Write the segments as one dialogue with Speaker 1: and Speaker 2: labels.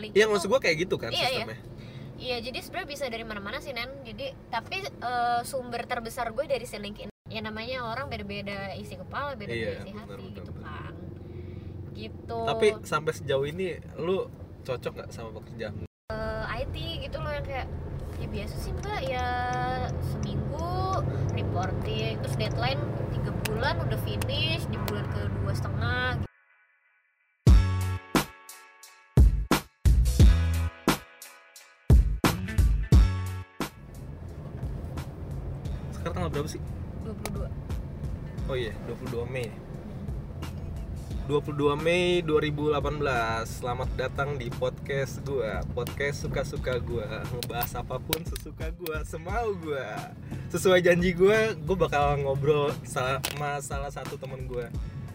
Speaker 1: LinkedIn
Speaker 2: Iya
Speaker 1: tuh-
Speaker 2: maksud gue kayak gitu kan
Speaker 1: Iya, iya.
Speaker 2: sistemnya.
Speaker 1: Iya, jadi sebenarnya bisa dari mana-mana sih, Nen. Jadi, tapi eh, sumber terbesar gue dari si LinkedIn. Ya namanya orang beda-beda isi kepala, beda-beda
Speaker 2: Iya,
Speaker 1: isi hati
Speaker 2: benar,
Speaker 1: gitu
Speaker 2: benar.
Speaker 1: kan. Gitu.
Speaker 2: Tapi sampai sejauh ini lu cocok nggak sama pekerjaan?
Speaker 1: Eh, IT gitu loh yang kayak ya biasa sih mbak ya seminggu reporting terus deadline tiga bulan udah finish di bulan kedua setengah gitu.
Speaker 2: Tanggal berapa sih?
Speaker 1: 22
Speaker 2: Oh iya, 22 Mei. 22 Mei 2018. Selamat datang di podcast gua. Podcast suka-suka gua. Ngebahas apa pun sesuka gua, semau gua. Sesuai janji gua, gua bakal ngobrol sama salah satu temen gua.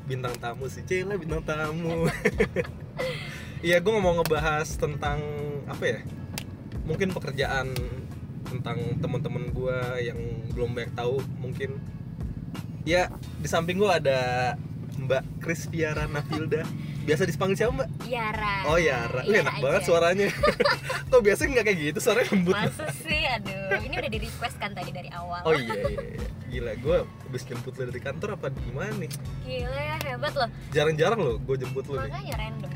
Speaker 2: Bintang tamu sih, Cila bintang tamu. Iya, gua mau ngebahas tentang apa ya? Mungkin pekerjaan tentang teman-teman gua yang belum banyak tahu mungkin ya di samping gua ada Mbak Kristiara Nafilda biasa dipanggil siapa Mbak?
Speaker 1: Yara.
Speaker 2: Oh Yara,
Speaker 1: Yara
Speaker 2: enak
Speaker 1: aja.
Speaker 2: banget suaranya. Kok biasanya nggak kayak gitu, suaranya lembut.
Speaker 1: Masa sih? Aduh ini udah di request kan tadi dari awal.
Speaker 2: Oh iya, iya, iya. gila gue habis jemput lo dari kantor apa gimana nih?
Speaker 1: gila ya hebat loh.
Speaker 2: Jarang-jarang lo gue jemput lo nih.
Speaker 1: Makanya random. kan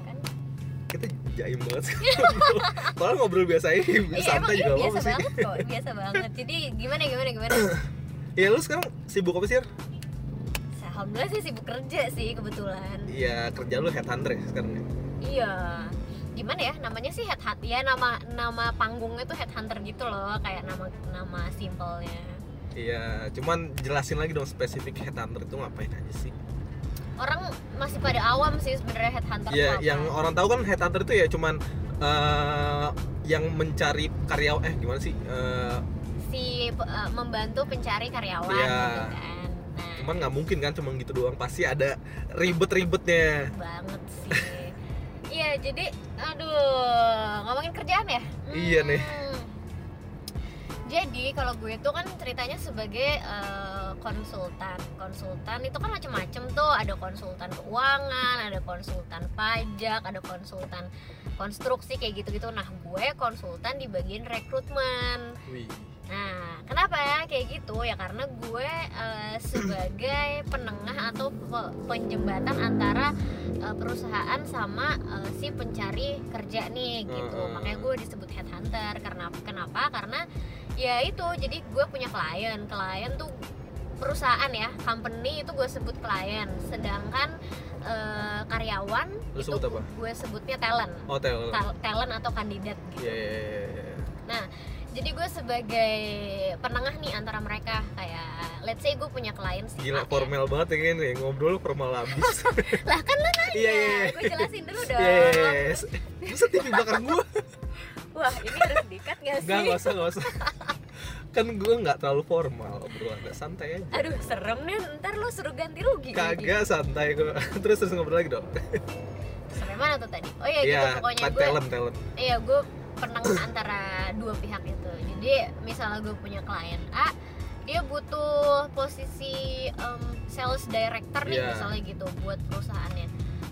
Speaker 2: Kita jaim banget sih Kalau ngobrol biasa aja,
Speaker 1: iya
Speaker 2: santai
Speaker 1: ini
Speaker 2: juga
Speaker 1: biasa
Speaker 2: apa sih
Speaker 1: banget kok biasa banget jadi gimana gimana gimana
Speaker 2: Ya lu sekarang sibuk apa sih? Yar?
Speaker 1: alhamdulillah sih sibuk kerja sih kebetulan
Speaker 2: Iya kerja lu headhunter ya sekarang ya?
Speaker 1: Iya. Gimana ya namanya sih headhunter ya nama nama panggungnya tuh headhunter gitu loh kayak nama nama simpelnya.
Speaker 2: Iya, cuman jelasin lagi dong spesifik headhunter itu ngapain aja sih?
Speaker 1: Orang masih pada awam sih sebenarnya headhunter
Speaker 2: Ya,
Speaker 1: apa.
Speaker 2: yang orang tahu kan headhunter itu ya cuman eh, yang mencari karyawan eh gimana sih? Eh,
Speaker 1: si eh, membantu pencari karyawan
Speaker 2: Iya.
Speaker 1: gitu kan. Nah,
Speaker 2: cuman nggak mungkin kan cuma gitu doang, pasti ada ribet-ribetnya.
Speaker 1: banget sih. Iya, jadi aduh, ngomongin kerjaan ya?
Speaker 2: Iya nih.
Speaker 1: Jadi kalau gue tuh kan ceritanya sebagai eh, konsultan. Konsultan itu kan macem-macem tuh. Ada konsultan keuangan, ada konsultan pajak, ada konsultan konstruksi kayak gitu-gitu. Nah, gue konsultan di bagian rekrutmen.
Speaker 2: Wih.
Speaker 1: Nah, kenapa ya kayak gitu? Ya karena gue eh, sebagai penengah atau pe- penjembatan antara eh, perusahaan sama eh, si pencari kerja nih gitu. Makanya gue disebut headhunter. Karena kenapa? Karena ya itu. Jadi gue punya klien. Klien tuh perusahaan ya, company itu gue sebut klien. Sedangkan eh, karyawan
Speaker 2: Lu
Speaker 1: itu
Speaker 2: sebut apa?
Speaker 1: gue sebutnya talent.
Speaker 2: Hotel.
Speaker 1: Ta- talent atau kandidat gitu.
Speaker 2: Iya, iya, iya, iya.
Speaker 1: Nah, jadi gue sebagai penengah nih antara mereka kayak let's say gue punya klien si
Speaker 2: Gila
Speaker 1: ya.
Speaker 2: formal banget ya kan ya ngobrol formal abis.
Speaker 1: Lah kan lo nanya,
Speaker 2: Iya, iya, iya.
Speaker 1: gue jelasin dulu dong.
Speaker 2: Iya, iya, iya. Bisa TV belakang gua.
Speaker 1: Wah, ini harus dikat gak sih?
Speaker 2: Enggak, enggak usah, enggak usah. Kan gue nggak terlalu formal, bro. Agak santai aja.
Speaker 1: Aduh, serem nih. Ntar lo suruh ganti rugi.
Speaker 2: Kagak santai kok. Terus terus ngobrol lagi dong.
Speaker 1: Sampai mana tuh tadi? Oh iya,
Speaker 2: Iya,
Speaker 1: gitu pokoknya gue.
Speaker 2: talent, talent.
Speaker 1: Iya, gue penengah antara dua pihak itu. Jadi misalnya gue punya klien A, dia butuh posisi em, sales director nih
Speaker 2: Iya.
Speaker 1: misalnya gitu buat perusahaannya.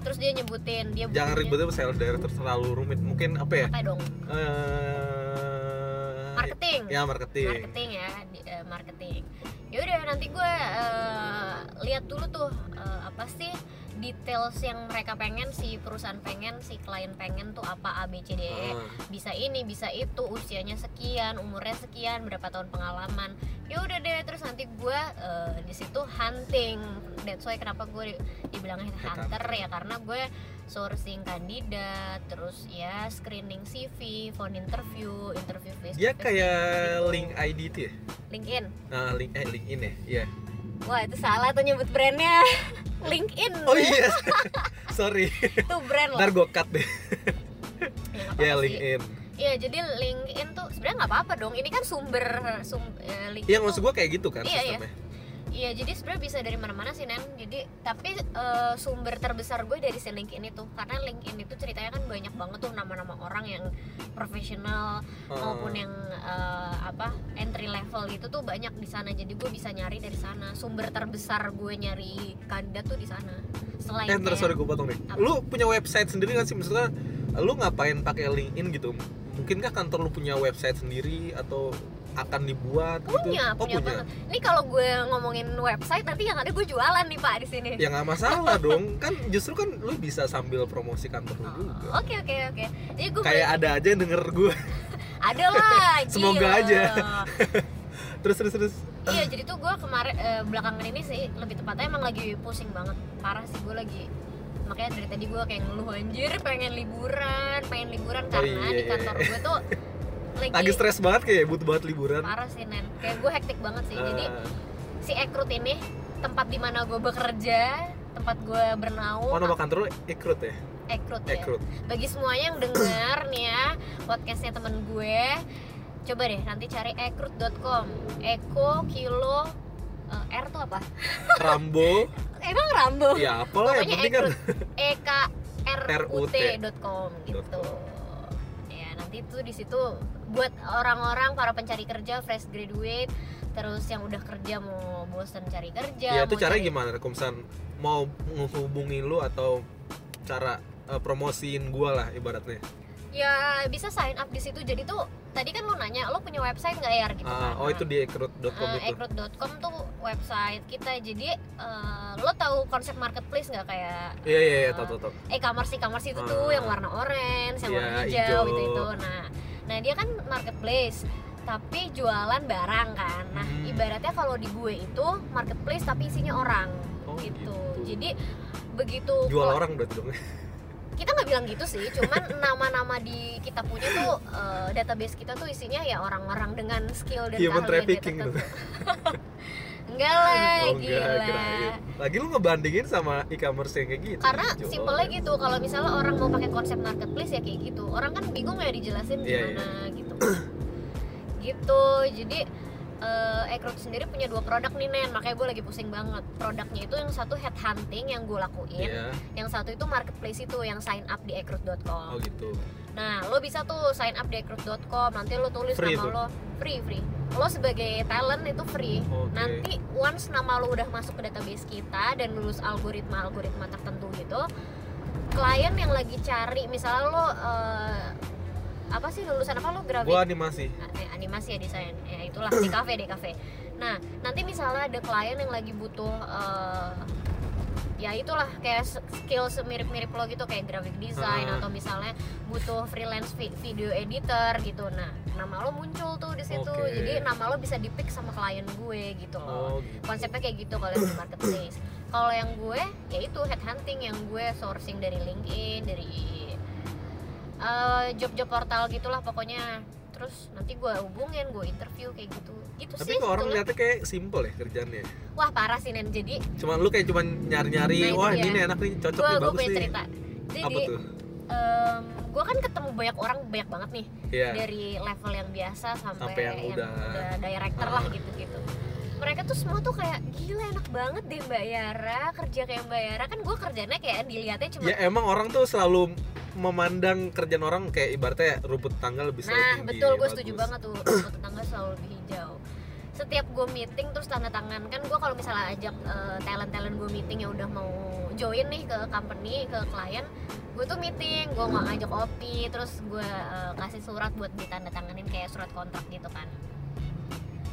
Speaker 1: Terus dia nyebutin dia
Speaker 2: Jangan ribet sales director terlalu rumit. Mungkin apa ya?
Speaker 1: apa dong?
Speaker 2: Eh,
Speaker 1: Marketing.
Speaker 2: Ya, marketing.
Speaker 1: marketing ya di- eh, marketing ya udah nanti gue eh, lihat dulu tuh eh, apa sih details yang mereka pengen si perusahaan pengen si klien pengen tuh apa A B C D E
Speaker 2: Ah.
Speaker 1: bisa ini bisa itu usianya sekian umurnya sekian berapa tahun pengalaman ya udah deh terus nanti gue eh, di situ hunting that's why kenapa gue di- dibilang hunter ya karena gue sourcing kandidat terus ya screening CV phone interview interview face face,
Speaker 2: kayak
Speaker 1: gitu.
Speaker 2: link ID itu ya?
Speaker 1: LinkedIn
Speaker 2: Nah, link eh LinkedIn ya? Iya.
Speaker 1: Wah itu salah tuh nyebut brandnya LinkedIn
Speaker 2: Oh iya. Sorry.
Speaker 1: itu brand loh
Speaker 2: Ntar gue cut deh.
Speaker 1: Ya, sih.
Speaker 2: LinkedIn.
Speaker 1: Iya jadi LinkedIn tuh sebenarnya nggak apa-apa dong ini kan sumber sum, eh, LinkedIn
Speaker 2: Iya, maksud gue kayak gitu kan
Speaker 1: Iya, iya.
Speaker 2: sistemnya.
Speaker 1: Iya jadi sebenarnya bisa dari mana-mana sih Nen. Jadi tapi eh, sumber terbesar gue dari si LinkedIn itu karena LinkedIn itu ceritanya kan banyak banget tuh nama-nama orang yang profesional maupun
Speaker 2: Ah.
Speaker 1: yang eh, apa entry level gitu tuh banyak di sana. Jadi gue bisa nyari dari sana. Sumber terbesar gue nyari kandidat tuh di sana. Selain
Speaker 2: Eh, ntar sorry gue potong nih.
Speaker 1: Apa?
Speaker 2: Lu punya website sendiri gak sih? Maksudnya lu ngapain pakai LinkedIn gitu mungkinkah kantor lu punya website sendiri atau akan dibuat gitu?
Speaker 1: Punya
Speaker 2: oh
Speaker 1: punya banget. Ini kalau gue ngomongin website nanti yang ada gue jualan nih pak di sini.
Speaker 2: Ya nggak masalah dong. Kan justru kan lu bisa sambil promosi kantor lu
Speaker 1: Oh,
Speaker 2: juga.
Speaker 1: oke oke oke. Jadi gue
Speaker 2: kayak ada aja yang denger gue.
Speaker 1: Ada lah
Speaker 2: Semoga
Speaker 1: gila.
Speaker 2: aja. terus terus terus.
Speaker 1: Iya jadi tuh gue kemarin eh, belakangan ini sih lebih tepatnya emang lagi pusing banget. Parah sih gue lagi makanya dari tadi gue kayak ngeluh anjir pengen liburan pengen liburan.
Speaker 2: Oh,
Speaker 1: karena
Speaker 2: iya,
Speaker 1: di
Speaker 2: iya,
Speaker 1: kantor
Speaker 2: iya.
Speaker 1: gue tuh lagi,
Speaker 2: lagi stres banget kayak butuh banget liburan.
Speaker 1: Parah sih nen. Kayak gue hektik banget sih. Jadi
Speaker 2: Eh,
Speaker 1: si ekrut ini tempat di mana gue bekerja tempat gue bernaung
Speaker 2: oh nama kantor Ekrut ya?
Speaker 1: Ekrut ya.
Speaker 2: Ekrut.
Speaker 1: Bagi semuanya yang denger nih ya podcastnya temen gue coba deh nanti cari ekrut.com eko kilo eh, R tuh apa?
Speaker 2: Rambo.
Speaker 1: Emang Rambo?
Speaker 2: Ya apalah yang
Speaker 1: pokoknya
Speaker 2: penting kan
Speaker 1: ekrut e k r u t.com gitu. ya nanti tuh di situ buat orang-orang para pencari kerja fresh graduate terus yang udah kerja mau bosen cari kerja
Speaker 2: ya itu caranya
Speaker 1: cari-
Speaker 2: gimana? Misalnya mau menghubungi lu atau cara eh, promosiin gua lah ibaratnya.
Speaker 1: Ya bisa sign up di situ. Jadi tuh tadi kan lo nanya lo punya website nggak ya gitu
Speaker 2: Ah,
Speaker 1: kan?
Speaker 2: oh itu di ekrut.com
Speaker 1: Eh,
Speaker 2: itu.
Speaker 1: ekrut.com tuh website kita. Jadi eh, lo tahu konsep marketplace nggak? Kayak
Speaker 2: iya iya iya
Speaker 1: eh,
Speaker 2: tahu tahu. tahu
Speaker 1: e-commerce e-commerce itu tuh
Speaker 2: Ah.
Speaker 1: yang warna orange yang
Speaker 2: Iya,
Speaker 1: warna hijau,
Speaker 2: hijau.
Speaker 1: gitu itu nah nah dia kan marketplace tapi jualan barang kan nah
Speaker 2: Hmm.
Speaker 1: ibaratnya kalau di gue itu marketplace tapi isinya orang
Speaker 2: Oh,
Speaker 1: gitu.
Speaker 2: gitu.
Speaker 1: jadi begitu
Speaker 2: jual orang berarti dong
Speaker 1: kita nggak bilang gitu sih cuman nama-nama di kita punya tuh eh, database kita tuh isinya ya orang-orang dengan skill dan
Speaker 2: human trafficking
Speaker 1: tertentu. enggak lah
Speaker 2: oh
Speaker 1: gila.
Speaker 2: kirain. Lagi lu ngebandingin sama e-commerce yang kayak gitu
Speaker 1: karena
Speaker 2: Jual
Speaker 1: simpelnya gitu kalau misalnya orang mau pakai konsep marketplace ya kayak gitu. Orang kan bingung ya dijelasin
Speaker 2: Iya,
Speaker 1: gimana gitu. Gitu jadi eh Ekrut sendiri punya dua produk nih Nen. Makanya gue lagi pusing banget. Produknya itu yang satu head hunting yang gue lakuin.
Speaker 2: Iya.
Speaker 1: yang satu itu marketplace itu yang sign up di ekrut.com
Speaker 2: oh gitu
Speaker 1: Nah, lo bisa tuh sign up di ekrut.com, nanti lo tulis
Speaker 2: Free
Speaker 1: nama
Speaker 2: tuh?
Speaker 1: lo free free. Lo sebagai talent itu free.
Speaker 2: Oke.
Speaker 1: Nanti once nama lo udah masuk ke database kita dan lulus algoritma-algoritma tertentu gitu, klien yang lagi cari misalnya lo eh, apa sih lulusan apa lo grafik
Speaker 2: gua animasi
Speaker 1: eh, animasi ya desain ya itulah di kafe di kafe nah nanti misalnya ada klien yang lagi butuh eh, ya itulah kayak skill semirip-mirip lo gitu kayak graphic design
Speaker 2: Ah.
Speaker 1: atau misalnya butuh freelance vi- video editor gitu. Nah nama lo muncul tuh di situ.
Speaker 2: Oke.
Speaker 1: jadi nama lo bisa dipick sama klien gue gitu
Speaker 2: oh
Speaker 1: loh
Speaker 2: gitu.
Speaker 1: Konsepnya kayak gitu kalau yang di marketplace. Kalau yang gue ya itu headhunting yang gue sourcing dari LinkedIn dari eh, job-job portal gitulah pokoknya terus nanti gue hubungin gue interview kayak gitu. Gitu
Speaker 2: tapi
Speaker 1: sih
Speaker 2: kok orang lihatnya kayak simple ya kerjaannya?
Speaker 1: Wah parah sih Nen. Jadi
Speaker 2: cuman lu kayak cuman nyari-nyari
Speaker 1: Nah, itu
Speaker 2: wah
Speaker 1: dia.
Speaker 2: ini enak nih cocok
Speaker 1: gue
Speaker 2: nih bagus
Speaker 1: punya
Speaker 2: nih.
Speaker 1: cerita. Jadi
Speaker 2: apa tuh?
Speaker 1: gue kan ketemu banyak orang banyak banget nih.
Speaker 2: Iya.
Speaker 1: dari level yang biasa sampai,
Speaker 2: Sampai yang udah-
Speaker 1: director
Speaker 2: Ah.
Speaker 1: lah gitu-gitu. Mereka tuh semua tuh kayak gila enak banget deh Mbak Yara kerja kayak Mbak Yara. Kan gue kerjanya kayak dilihatnya cuma
Speaker 2: ya emang orang tuh selalu memandang kerjaan orang kayak ibaratnya rumput tangga lebih selalu
Speaker 1: Nah
Speaker 2: tinggi
Speaker 1: betul gue setuju banget tuh rumput tetangga selalu lebih hijau. Setiap gue meeting terus tanda tangan kan gue kalau misalnya ajak talent talent gue meeting yang udah mau join nih ke company ke klien gue tuh meeting gue nggak ngajak kopi terus gue eh, kasih surat buat ditanda tanganin kayak surat kontrak gitu kan.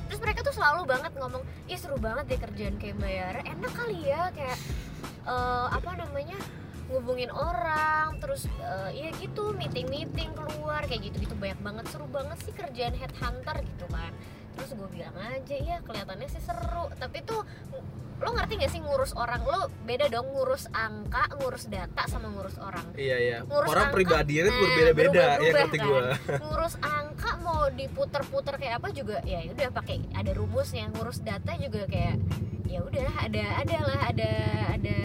Speaker 1: Terus mereka tuh selalu banget ngomong ih seru banget deh kerjaan kayak Mbak Yara enak kali ya kayak eh, apa namanya ngubungin orang terus eh, iya gitu meeting meeting keluar kayak gitu gitu banyak banget seru banget sih kerjaan headhunter gitu kan. Terus gue bilang aja iya kelihatannya sih seru. Tapi tuh lo ngerti gak sih ngurus orang? Lo beda dong ngurus angka ngurus data sama ngurus orang.
Speaker 2: Iya iya.
Speaker 1: Ngurus
Speaker 2: orang
Speaker 1: angka,
Speaker 2: pribadiannya tuh
Speaker 1: nah,
Speaker 2: berbeda-beda ya ngerti
Speaker 1: kan.
Speaker 2: gua.
Speaker 1: Ngurus angka mau diputer-puter kayak apa juga ya udah pakai ada rumusnya. Ngurus data juga kayak ya udah ada ada lah ada ada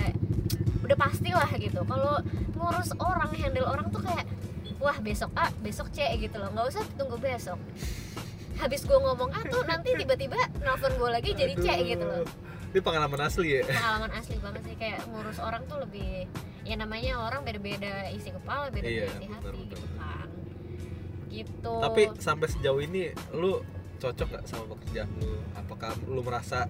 Speaker 1: udah pasti lah gitu. Kalau ngurus orang handle orang tuh kayak wah besok A besok C gitu loh. Nggak usah tunggu besok. Habis gue ngomong A tuh nanti tiba-tiba nelfon gue lagi jadi C gitu loh.
Speaker 2: Ini pengalaman asli ya?
Speaker 1: Pengalaman asli banget sih. Kayak ngurus orang tuh lebih ya namanya orang beda-beda isi kepala beda-beda
Speaker 2: Iya,
Speaker 1: isi hati gitu
Speaker 2: benar.
Speaker 1: kan. Gitu.
Speaker 2: Tapi sampai sejauh ini lu cocok gak sama pekerjaan lu apakah lu merasa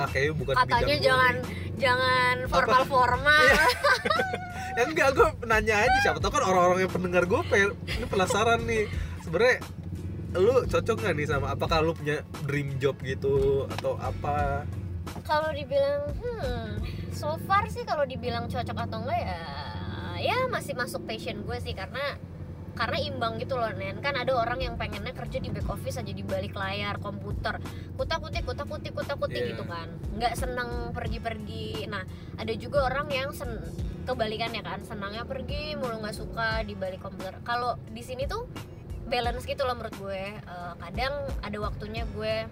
Speaker 2: ah kayaknya bukan
Speaker 1: katanya
Speaker 2: bidang
Speaker 1: jangan
Speaker 2: nih.
Speaker 1: jangan formal formal
Speaker 2: Iya. ya enggak gue nanya aja siapa tau kan orang-orang yang pendengar gue pengen ini penasaran nih. Sebenarnya lu cocok gak nih sama apakah lu punya dream job gitu atau apa?
Speaker 1: Kalau dibilang hmm so far sih kalau dibilang cocok atau enggak ya ya masih masuk passion gue sih karena karena imbang gitu loh Nen. Kan ada orang yang pengennya kerja di back office aja di balik layar komputer. Kutak kutik kutak kutik kutak kutik
Speaker 2: Iya.
Speaker 1: gitu kan. Nggak seneng pergi-pergi. Nah ada juga orang yang sen kebalikannya kan. Senangnya pergi mulu nggak suka di balik komputer. Kalau di sini tuh balance gitu loh menurut gue. Eh, kadang ada waktunya gue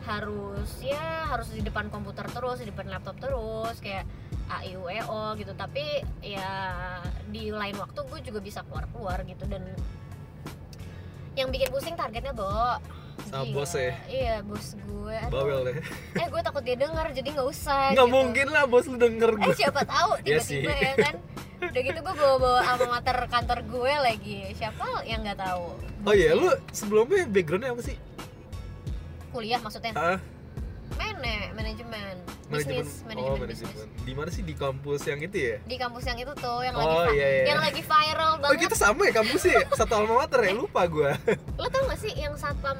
Speaker 1: harus ya harus di depan komputer terus di depan laptop terus kayak a i u e o gitu tapi ya di lain waktu gue juga bisa keluar keluar gitu dan yang bikin pusing targetnya bo
Speaker 2: Sama
Speaker 1: Gila.
Speaker 2: bos ya?
Speaker 1: iya bos gue Aduh.
Speaker 2: bawel deh
Speaker 1: eh gue takut dia denger jadi nggak usah
Speaker 2: nggak
Speaker 1: gitu.
Speaker 2: mungkin lah bos lu denger
Speaker 1: eh
Speaker 2: gue
Speaker 1: siapa tahu
Speaker 2: Iya
Speaker 1: tiba-tiba
Speaker 2: sih.
Speaker 1: ya kan udah gitu gue bawa bawa alma mater kantor gue lagi siapa yang nggak tahu
Speaker 2: oh iya lu sebelumnya backgroundnya apa sih
Speaker 1: kuliah maksudnya
Speaker 2: ah
Speaker 1: Mane, manajemen,
Speaker 2: manajemen
Speaker 1: bisnis,
Speaker 2: oh
Speaker 1: manajemen bisnis.
Speaker 2: manajemen di mana sih di kampus yang itu ya
Speaker 1: Di kampus yang itu tuh yang
Speaker 2: Oh,
Speaker 1: lagi
Speaker 2: iya, iya.
Speaker 1: yang lagi viral
Speaker 2: oh
Speaker 1: banget.
Speaker 2: kita sama ya kampusnya ya? satu alma mater ya lupa gue
Speaker 1: Lo tau gak sih yang satpam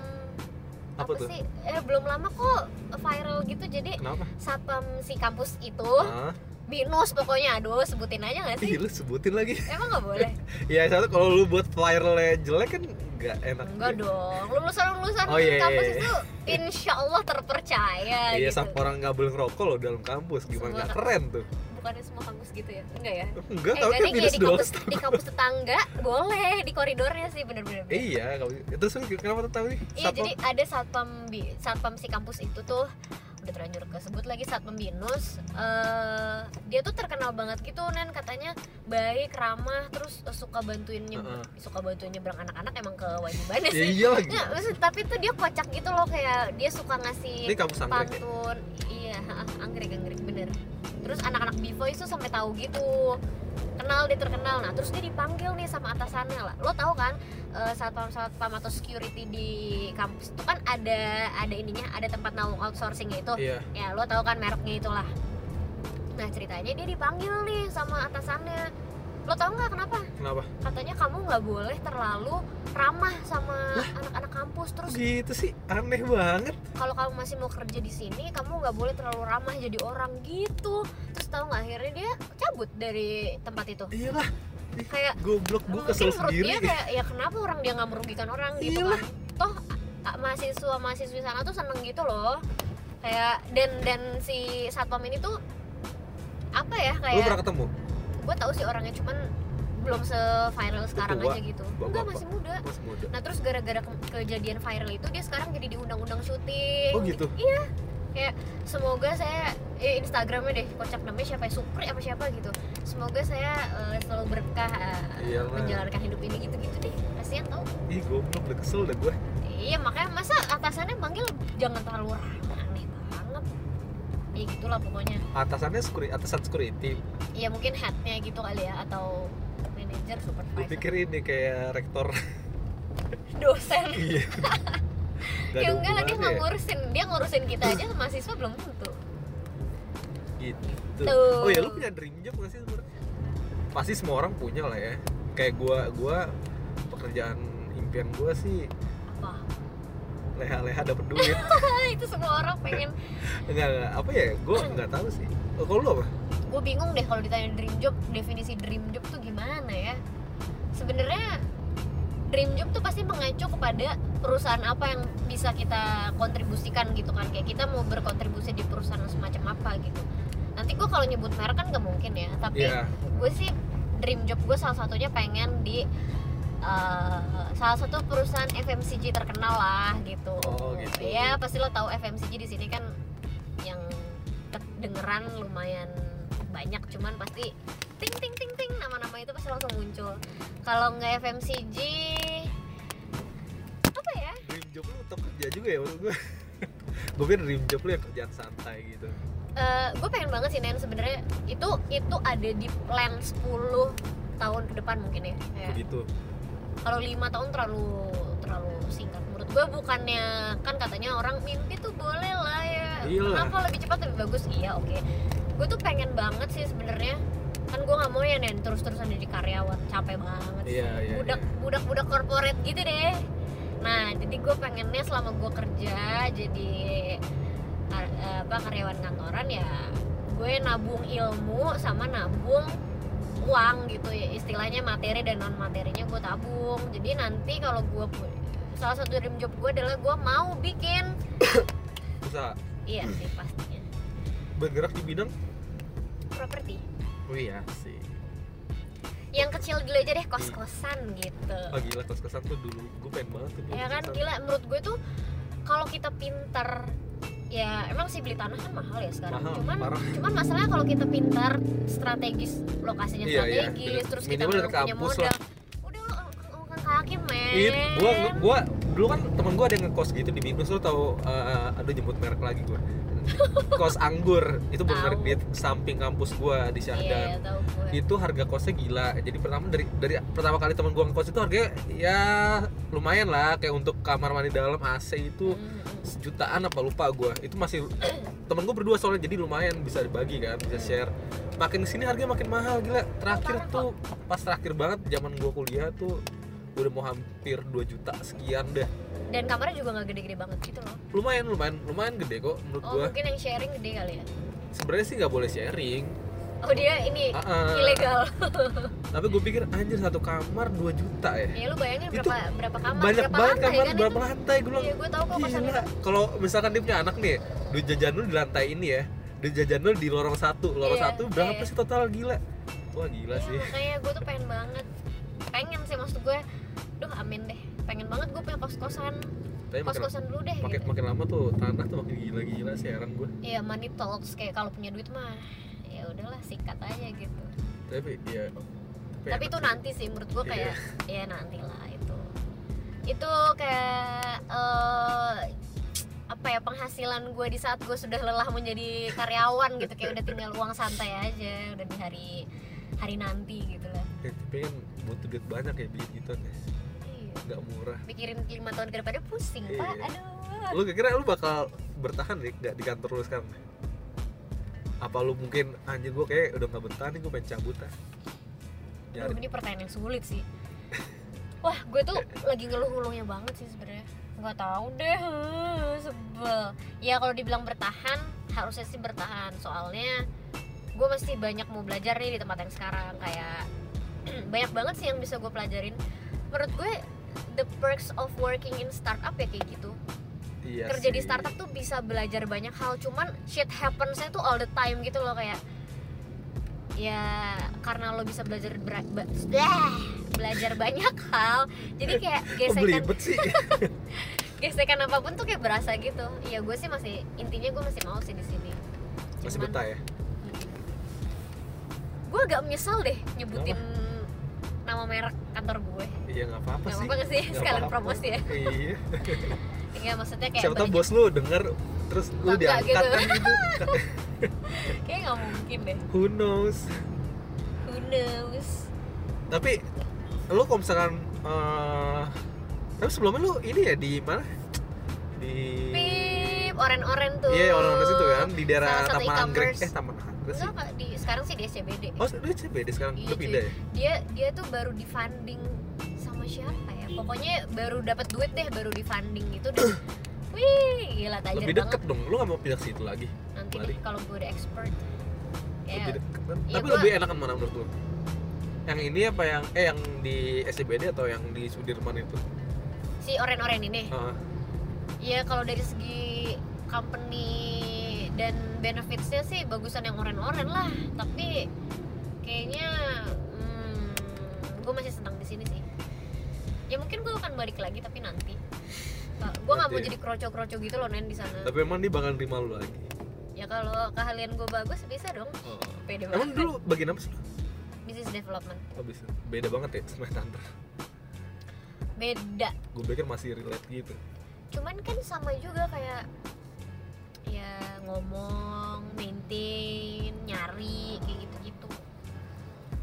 Speaker 2: Apa tuh?
Speaker 1: sih? Eh belum lama kok viral gitu. Jadi
Speaker 2: kenapa
Speaker 1: satpam si kampus itu
Speaker 2: ah
Speaker 1: binus pokoknya. Aduh, sebutin aja gak
Speaker 2: ih
Speaker 1: sih?
Speaker 2: lu sebutin lagi
Speaker 1: Emang gak boleh?
Speaker 2: ya satu kalau lu buat viralnya jelek kan nggak enak
Speaker 1: Enggak dong. Lulusan-lulusan
Speaker 2: Oh, iya,
Speaker 1: kampus
Speaker 2: iya, iya.
Speaker 1: itu insya Allah terpercaya
Speaker 2: iya
Speaker 1: gitu.
Speaker 2: sampai orang nggak boleh ngerokok loh dalam kampus gimana nggak keren tuh
Speaker 1: Bukannya semua kampus gitu ya? Enggak ya?
Speaker 2: enggak
Speaker 1: Eh,
Speaker 2: tapi kan
Speaker 1: ya
Speaker 2: minus
Speaker 1: di kampus, di kampus tetangga boleh di koridornya sih bener-bener.
Speaker 2: Iya terus kenapa tahu nih
Speaker 1: Iya jadi ada satpam bi satpam si kampus itu tuh udah terlanjur kesebut lagi satpam binus eh dia tuh terkenal banget gitu nen. Katanya baik ramah terus eh, suka bantuin nyebrang suka bantuin nyebrang anak-anak emang kewajibannya
Speaker 2: ya
Speaker 1: sih.
Speaker 2: iya lagi
Speaker 1: Nggak, maksud, tapi tuh dia kocak gitu loh kayak dia suka ngasih
Speaker 2: ini kampus anggrek ya?
Speaker 1: pantun. Iya anggrek anggrek bener terus anak-anak B Voice tuh sampai tahu gitu. Kenal dia terkenal. Nah terus dia dipanggil nih sama atasannya lah. Lo tahu kan eh, satpam satpam atau security di kampus itu kan ada ada ininya ada tempat naung outsourcingnya itu.
Speaker 2: Iya.
Speaker 1: Ya lo tahu kan mereknya itulah. Nah ceritanya dia dipanggil nih sama atasannya lo tau nggak kenapa?
Speaker 2: Kenapa?
Speaker 1: Katanya kamu nggak boleh terlalu ramah sama anak-anak kampus terus
Speaker 2: gitu sih aneh banget.
Speaker 1: Kalau kamu masih mau kerja di sini kamu nggak boleh terlalu ramah jadi orang gitu. Terus tahu nggak akhirnya dia cabut dari tempat itu.
Speaker 2: Iyalah.
Speaker 1: Kayak
Speaker 2: goblok gue kesel sendiri
Speaker 1: dia kayak ya kenapa orang dia nggak merugikan orang gitu
Speaker 2: Iyalah.
Speaker 1: kan? Toh mahasiswa mahasiswi sana tuh seneng gitu loh. Kayak dan dan si satpam ini tuh apa ya
Speaker 2: lu
Speaker 1: kayak
Speaker 2: pernah ketemu
Speaker 1: gue tahu sih orangnya cuman belum se-viral sekarang
Speaker 2: tua?
Speaker 1: aja gitu.
Speaker 2: Bapak-
Speaker 1: enggak masih muda.
Speaker 2: masih muda.
Speaker 1: Nah terus gara-gara ke- kejadian viral itu dia sekarang jadi diundang-undang syuting.
Speaker 2: Oh gitu?
Speaker 1: Iya. Kayak semoga saya eh, Instagramnya deh kocak namanya siapa ya? Supri apa siapa gitu. Semoga saya eh, selalu berkah
Speaker 2: Iyalah.
Speaker 1: menjalankan hidup ini gitu-gitu deh. Kasihan tau
Speaker 2: ih goblok udah kesel dah gue
Speaker 1: iya makanya masa atasannya manggil jangan terlalu ramah aneh banget. Ya gitulah pokoknya.
Speaker 2: Atasannya security atasan security
Speaker 1: iya mungkin headnya gitu kali ya atau manajer supervisor.
Speaker 2: Pikir ini kayak rektor.
Speaker 1: Dosen.
Speaker 2: Iya.
Speaker 1: Ya enggak lah dia
Speaker 2: hubungannya.
Speaker 1: nggak
Speaker 2: ya?
Speaker 1: ngurusin dia ngurusin kita aja mahasiswa belum tentu.
Speaker 2: Gitu.
Speaker 1: Tuh.
Speaker 2: oh ya lu punya dream job gak sih sebenarnya? Pasti semua orang punya lah ya. Kayak gua gua pekerjaan impian gua sih
Speaker 1: apa?
Speaker 2: leha-leha dapet duit.
Speaker 1: Itu semua orang pengen.
Speaker 2: Enggak, enggak apa ya gua nggak tahu sih. Oh, kalau lu apa
Speaker 1: gue bingung deh kalau ditanya dream job definisi dream job tuh gimana ya sebenarnya dream job tuh pasti mengacu kepada perusahaan apa yang bisa kita kontribusikan gitu kan kayak kita mau berkontribusi di perusahaan semacam apa gitu nanti gue kalau nyebut merek kan gak mungkin ya tapi
Speaker 2: Iya.
Speaker 1: gue sih dream job gue salah satunya pengen di eh, salah satu perusahaan FMCG terkenal lah gitu.
Speaker 2: Oh, gitu.
Speaker 1: Ya pasti lo tahu FMCG di sini kan yang kedengeran lumayan banyak cuman pasti ting ting ting ting nama-nama itu pasti langsung muncul. Kalau nggak FMCG apa ya?
Speaker 2: dream job lu tetap kerja juga ya menurut gua gue pikir dream job lu yang kerjaan santai gitu
Speaker 1: gue Eh, pengen banget sih Nen sebenarnya itu itu ada di plan 10 tahun ke depan mungkin ya.
Speaker 2: Begitu
Speaker 1: kalau lima tahun terlalu terlalu singkat menurut gue bukannya kan katanya orang mimpi tuh boleh lah ya
Speaker 2: Iyalah.
Speaker 1: kenapa lebih cepat lebih bagus iya oke gue tuh pengen banget sih sebenarnya. Kan gue nggak mau ya nen terus terusan jadi karyawan. Capek banget. Sih.
Speaker 2: Iya, iya,
Speaker 1: budak budak budak korporat gitu deh. Nah jadi gue pengennya selama gue kerja jadi kar- apa karyawan kantoran ya gue nabung ilmu sama nabung uang gitu. Ya istilahnya materi dan non materinya gue tabung. Jadi nanti kalau gue salah satu dream job gue adalah gue mau bikin.
Speaker 2: Usaha
Speaker 1: iya sih pastinya.
Speaker 2: Bergerak di bidang
Speaker 1: properti.
Speaker 2: Oh iya sih.
Speaker 1: Yang kecil dulu aja deh kos kosan gitu.
Speaker 2: Oh gila kos kosan tuh dulu. Gue pengen banget tuh dulu
Speaker 1: ya kan gila menurut gue tuh kalau kita pinter ya emang sih beli tanah kan mahal ya sekarang.
Speaker 2: Mahal,
Speaker 1: cuman
Speaker 2: parah.
Speaker 1: cuman masalahnya kalau kita pintar strategis lokasinya
Speaker 2: Iya, iya.
Speaker 1: strategis terus kita
Speaker 2: Minimal dekat
Speaker 1: punya
Speaker 2: kampus
Speaker 1: modal. udah lo ngangkat kaki men.
Speaker 2: Iya, gua gua dulu kan temen gua ada yang ngekos gitu di Binus lo tau uh, aduh jemput merek lagi gua. Kos anggur itu benar di samping kampus gua di
Speaker 1: iya
Speaker 2: Syahdan.
Speaker 1: ya, tahu gue
Speaker 2: Itu harga kosnya gila. Jadi pertama dari dari pertama kali temen gua ngekos itu harganya ya lumayan lah kayak untuk kamar mandi dalam AC itu
Speaker 1: Hmm, hmm.
Speaker 2: sejutaan apa lupa gua. Itu masih temen gua berdua soalnya jadi lumayan bisa dibagi kan, bisa share. Makin sini harganya makin mahal gila. Terakhir tuh pas terakhir banget zaman gua kuliah tuh udah mau hampir 2 juta sekian deh
Speaker 1: dan kamarnya juga nggak gede-gede banget gitu loh.
Speaker 2: Lumayan lumayan lumayan gede kok menurut
Speaker 1: oh
Speaker 2: gua.
Speaker 1: mungkin yang sharing gede kali ya?
Speaker 2: Sebenarnya sih nggak boleh sharing.
Speaker 1: Oh dia ini
Speaker 2: Ah, ah.
Speaker 1: ilegal
Speaker 2: tapi gue pikir anjir satu kamar 2 juta ya?
Speaker 1: Ya lu bayangin
Speaker 2: Itu
Speaker 1: berapa berapa kamar
Speaker 2: banyak
Speaker 1: berapa
Speaker 2: banget
Speaker 1: lantai
Speaker 2: kamar
Speaker 1: kan
Speaker 2: berapa
Speaker 1: itu?
Speaker 2: lantai gue bilang
Speaker 1: iya gue tahu kok
Speaker 2: gila. kalau misalkan dia punya anak nih duit jajan lu di lantai ini ya duit jajan lu di lorong satu. Lorong
Speaker 1: Iya,
Speaker 2: satu berapa
Speaker 1: iya.
Speaker 2: sih total? Gila. Wah gila
Speaker 1: Iya,
Speaker 2: sih.
Speaker 1: makanya gue tuh pengen banget pengen sih maksud gue duh amin deh pengen banget gue punya kos kosan
Speaker 2: tapi
Speaker 1: kos
Speaker 2: makin,
Speaker 1: kosan dulu deh
Speaker 2: makin,
Speaker 1: gitu.
Speaker 2: makin lama tuh tanah tuh makin gila gila sih heran gue
Speaker 1: Iya money talks kayak kalau punya duit mah ya udahlah sikat aja gitu
Speaker 2: tapi ya
Speaker 1: tapi
Speaker 2: enak
Speaker 1: itu
Speaker 2: sih.
Speaker 1: nanti sih menurut gue
Speaker 2: Iya.
Speaker 1: kayak ya nanti lah itu itu kayak eh, apa ya penghasilan gue di saat gue sudah lelah menjadi karyawan gitu kayak udah tinggal uang santai aja udah di hari hari nanti gitu lah
Speaker 2: Ya, tapi kan butuh duit banyak ya bikin gitu kan
Speaker 1: iya.
Speaker 2: nggak murah.
Speaker 1: Pikirin lima tahun ke depannya pusing
Speaker 2: Iya.
Speaker 1: pak. Aduh.
Speaker 2: Lu kira lu bakal bertahan nih nggak di kantor lu sekarang? Apa lu mungkin anjir gue kayak udah nggak betah nih gue pengen cabut ah.
Speaker 1: Aduh, ini pertanyaan yang sulit sih. Wah gue tuh lagi ngeluh-ngeluhnya banget sih sebenarnya. Nggak tahu deh sebel. Ya kalau dibilang bertahan harusnya sih bertahan. Soalnya gue masih banyak mau belajar nih di tempat yang sekarang. Kayak banyak banget sih yang bisa gue pelajarin. Menurut gue the perks of working in startup ya kayak gitu.
Speaker 2: Iya
Speaker 1: kerja di
Speaker 2: sih.
Speaker 1: startup tuh bisa belajar banyak hal cuman shit happens tuh all the time gitu loh kayak ya karena lo bisa belajar Dah, belajar banyak hal jadi kayak gesekan
Speaker 2: sih?
Speaker 1: Gesekan apa pun tuh kayak berasa gitu. Ya gue sih masih intinya gue masih mau sih di sini.
Speaker 2: Masih betah ya?
Speaker 1: Gue agak menyesal deh nyebutin nama merek kantor gue.
Speaker 2: Iya nggak apa-apa
Speaker 1: Gak
Speaker 2: sih.
Speaker 1: apa-apa sih,
Speaker 2: Nggak
Speaker 1: sekalian
Speaker 2: apa-apa.
Speaker 1: promosi ya.
Speaker 2: Iya.
Speaker 1: Iya maksudnya kayak
Speaker 2: siapa
Speaker 1: banyak-
Speaker 2: bos lu denger terus lu diangkat
Speaker 1: gitu.
Speaker 2: kan gitu.
Speaker 1: Kayak nggak mungkin deh.
Speaker 2: Who knows?
Speaker 1: Who knows?
Speaker 2: Tapi lu kalau misalkan eh, tapi sebelumnya lu ini ya di mana? Di
Speaker 1: Pip, oren-oren tuh.
Speaker 2: Iya orang-orang situ kan di daerah Taman Anggrek. Eh Taman Anggrek sih?
Speaker 1: Enggak di sekarang sih di SCBD
Speaker 2: oh itu CBD sekarang?
Speaker 1: Iya,
Speaker 2: pindah ya?
Speaker 1: Dia dia tuh baru di funding sama siapa ya? Pokoknya baru dapat duit deh baru di funding gitu dan wih gila tajir
Speaker 2: lebih
Speaker 1: banget
Speaker 2: deket dong. Lu gak mau pindah ke situ lagi?
Speaker 1: Nanti deh kalau gue udah expert.
Speaker 2: Lebih
Speaker 1: ya
Speaker 2: deket kan?
Speaker 1: Iya,
Speaker 2: tapi
Speaker 1: gua-
Speaker 2: lebih enakan mana menurut lu? Yang ini apa yang eh yang di SCBD atau yang di Sudirman itu?
Speaker 1: Si oren-oren ini?
Speaker 2: Ah,
Speaker 1: ya kalau dari segi company dan benefitsnya sih bagusan yang oren-oren lah. Tapi kayaknya hmm, gue masih senang di sini sih. Ya mungkin gue akan balik lagi tapi nanti. Gue nggak mau jadi kroco-kroco gitu loh nen di sana.
Speaker 2: Tapi emang dia bakal terima lu lagi?
Speaker 1: Ya kalau keahlian gue bagus bisa dong.
Speaker 2: Oh.
Speaker 1: pede
Speaker 2: emang
Speaker 1: banget.
Speaker 2: dulu bagian apa sih?
Speaker 1: Business development.
Speaker 2: Oh, bisa. Beda banget ya sama Hunter.
Speaker 1: Beda.
Speaker 2: Gue pikir masih relate gitu.
Speaker 1: Cuman kan sama juga kayak ya ngomong maintain nyari kayak gitu gitu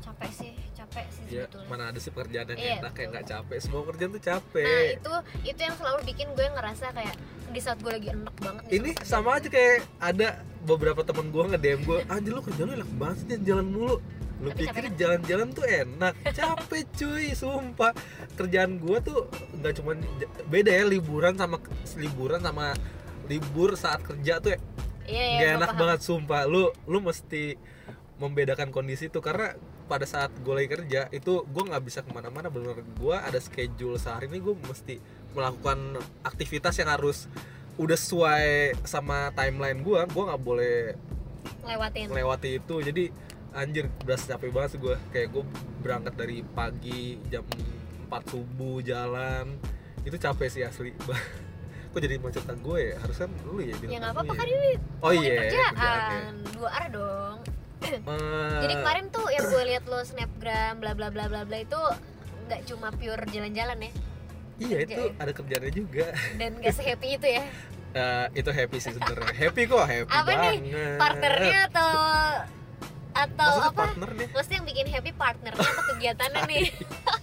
Speaker 1: capek sih capek sih
Speaker 2: ya
Speaker 1: sebetulnya.
Speaker 2: mana ada sih pekerjaan yang
Speaker 1: Iya,
Speaker 2: enak kayak nggak capek. Semua pekerjaan tuh
Speaker 1: nah
Speaker 2: capek.
Speaker 1: itu itu yang selalu bikin gue ngerasa kayak di saat gue lagi enak banget
Speaker 2: ini
Speaker 1: kerjaan
Speaker 2: sama aja kayak ada beberapa temen gue nge DM gue anjir lu kerja lu enak banget sih jalan mulu. Lu
Speaker 1: Tapi
Speaker 2: pikir jalan-jalan tuh enak? Capek cuy sumpah. Kerjaan gue tuh nggak cuman beda ya liburan sama liburan sama libur saat kerja tuh ya
Speaker 1: iya, iya,
Speaker 2: gak enak
Speaker 1: paham.
Speaker 2: banget sumpah. Lu lu mesti membedakan kondisi itu karena pada saat gue lagi kerja itu gue nggak bisa ke mana-mana. Bener gue ada schedule sehari ini gue mesti melakukan aktivitas yang harus udah sesuai sama timeline gue gue nggak boleh
Speaker 1: lewatin.
Speaker 2: melewati itu. Jadi anjir berasa capek banget sih gue kayak gue berangkat dari pagi jam 4 subuh jalan. Itu capek sih asli kok jadi macetan gue ya? Harusnya lu ya bilang
Speaker 1: ya nggak apa-apa
Speaker 2: dulu
Speaker 1: kan
Speaker 2: ya.
Speaker 1: ini
Speaker 2: oh iya kerjaan ya.
Speaker 1: kerjaan dua arah dong.
Speaker 2: Eh,
Speaker 1: jadi kemarin tuh yang gue lihat lo snapgram bla bla bla bla bla itu nggak cuma pure jalan-jalan ya.
Speaker 2: Iya
Speaker 1: kerja
Speaker 2: itu
Speaker 1: ya.
Speaker 2: ada kerjaannya juga.
Speaker 1: Dan gak sehappy itu ya.
Speaker 2: Eh, itu happy sih sebenarnya. Happy kok happy
Speaker 1: Apa nih?
Speaker 2: banget.
Speaker 1: Partnernya atau atau
Speaker 2: Maksudnya
Speaker 1: apa?
Speaker 2: partnernya?
Speaker 1: Maksudnya yang bikin happy partnernya atau kegiatannya nih?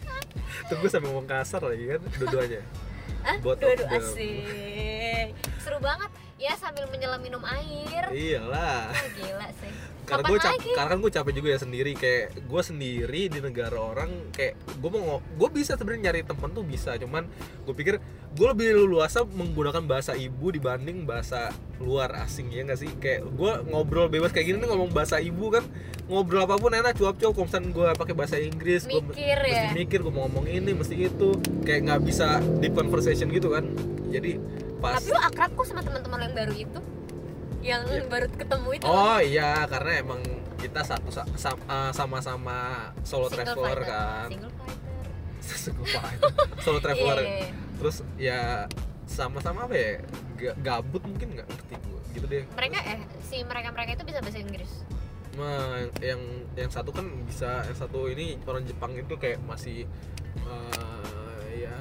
Speaker 2: Tunggu sampai ngomong kasar lagi kan dua-duanya
Speaker 1: Hah?
Speaker 2: Both of
Speaker 1: Dua-dua asik. Seru banget. Ya sambil menyelam minum air.
Speaker 2: Iyalah.
Speaker 1: Oh, gila sih
Speaker 2: karena gue cap
Speaker 1: lagi?
Speaker 2: karena kan gue capek juga ya sendiri. Kayak gue sendiri di negara orang kayak gue mau gue bisa sebenarnya nyari temen tuh bisa. Cuman gue pikir gue lebih luasa menggunakan bahasa ibu dibanding bahasa luar asing ya nggak sih? Kayak gue ngobrol bebas kayak gini nih ngomong bahasa ibu kan. Ngobrol apa pun enak cuap-cuap. Misalnya gue pakai bahasa Inggris gue
Speaker 1: mikir
Speaker 2: mesti
Speaker 1: ya
Speaker 2: mikir gue mau ngomong ini mesti itu. Kayak nggak bisa deep conversation gitu kan. Jadi pas
Speaker 1: tapi lu akrab kok sama teman-teman yang baru itu yang
Speaker 2: Iya.
Speaker 1: baru ketemu itu
Speaker 2: Oh iya, karena emang kita satu eh, sama-sama solo
Speaker 1: Single
Speaker 2: traveler
Speaker 1: fighter.
Speaker 2: kan.
Speaker 1: single fighter
Speaker 2: Single fighter. solo traveler.
Speaker 1: Iya, iya, iya.
Speaker 2: Terus ya sama-sama apa ya? Ga- gabut mungkin nggak ngerti gue. Gitu deh.
Speaker 1: mereka eh si mereka mereka itu bisa bahasa Inggris
Speaker 2: Nah, yang yang satu kan bisa, yang satu ini orang Jepang itu kayak masih eh, ya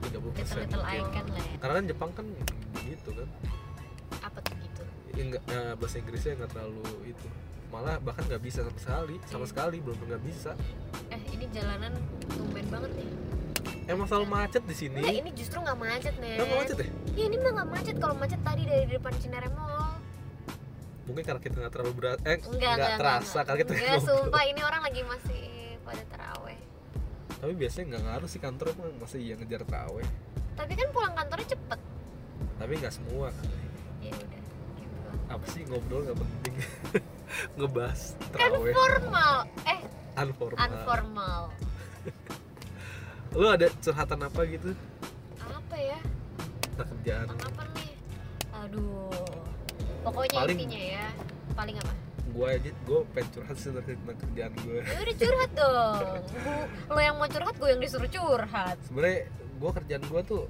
Speaker 2: 30%
Speaker 1: little little
Speaker 2: mungkin.
Speaker 1: icon lah ya
Speaker 2: Karena kan Jepang kan gitu kan.
Speaker 1: Apa tuh gitu
Speaker 2: Ya, nggak- eh, bahasa Inggrisnya nggak terlalu itu. Malah bahkan nggak bisa sama sekali, sama
Speaker 1: Iya.
Speaker 2: sekali belum nggak bisa.
Speaker 1: eh ini jalanan tumben banget nih
Speaker 2: Emang selalu macet di sini.
Speaker 1: Enggak, ini justru nggak macet nih.
Speaker 2: Nggak macet ya?
Speaker 1: Ya ini mah nggak macet. Kalau macet tadi dari depan Cinere Mall.
Speaker 2: Mungkin karena kita nggak terlalu berat, eh nggak terasa
Speaker 1: enggak.
Speaker 2: karena kita
Speaker 1: Enggak,
Speaker 2: ngobrol.
Speaker 1: sumpah ini orang lagi masih pada teraweh.
Speaker 2: Tapi biasanya nggak ngaruh sih kantor emang masih yang ngejar tawe.
Speaker 1: Tapi kan pulang kantornya cepet.
Speaker 2: Tapi nggak semua.
Speaker 1: Ya udah.
Speaker 2: Apa sih ngobrol nggak penting. Ngebahas
Speaker 1: Kan formal. Eh,
Speaker 2: Unformal.
Speaker 1: unformal.
Speaker 2: Lu ada curhatan apa gitu?
Speaker 1: Apa ya?
Speaker 2: Tentang kerjaan.
Speaker 1: Tentang apa nih? Aduh. Pokoknya
Speaker 2: Paling-
Speaker 1: intinya ya. Paling apa?
Speaker 2: Gue aja, gue pengen curhat sih tentang kerjaan gue.
Speaker 1: Ya udah curhat dong. Lo yang mau curhat, gue yang disuruh curhat.
Speaker 2: Sebenarnya gue kerjaan gue tuh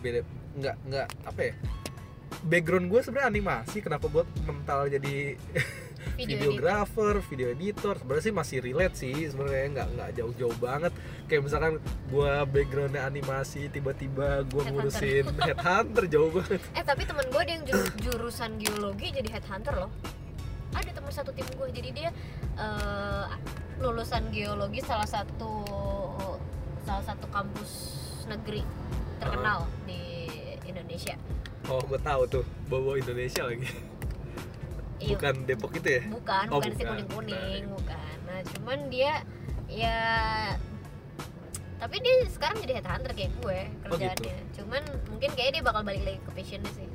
Speaker 2: beda, nggak nggak apa ya? Background gue sebenarnya animasi. Kenapa gue mental jadi
Speaker 1: Video
Speaker 2: videographer, video editor sebenarnya sih masih relate sih sebenarnya nggak nggak jauh-jauh banget kayak misalkan gua backgroundnya animasi tiba-tiba
Speaker 1: Headhunter.
Speaker 2: ngurusin headhunter jauh banget
Speaker 1: Eh tapi teman gue ada yang juru- jurusan geologi jadi headhunter loh. Ada teman satu tim gue jadi dia eh, lulusan geologi salah satu salah satu kampus negeri terkenal di Indonesia.
Speaker 2: Oh gue tahu tuh bawa Indonesia lagi
Speaker 1: Iya,
Speaker 2: bukan Depok itu ya
Speaker 1: bukan,
Speaker 2: Oh,
Speaker 1: bukan si kuning kuning,
Speaker 2: Nah.
Speaker 1: bukan. Nah cuman dia ya tapi dia sekarang jadi headhunter kayak gue
Speaker 2: Oh,
Speaker 1: kerjaannya. Cuman mungkin kayaknya dia bakal balik lagi ke passionnya sih.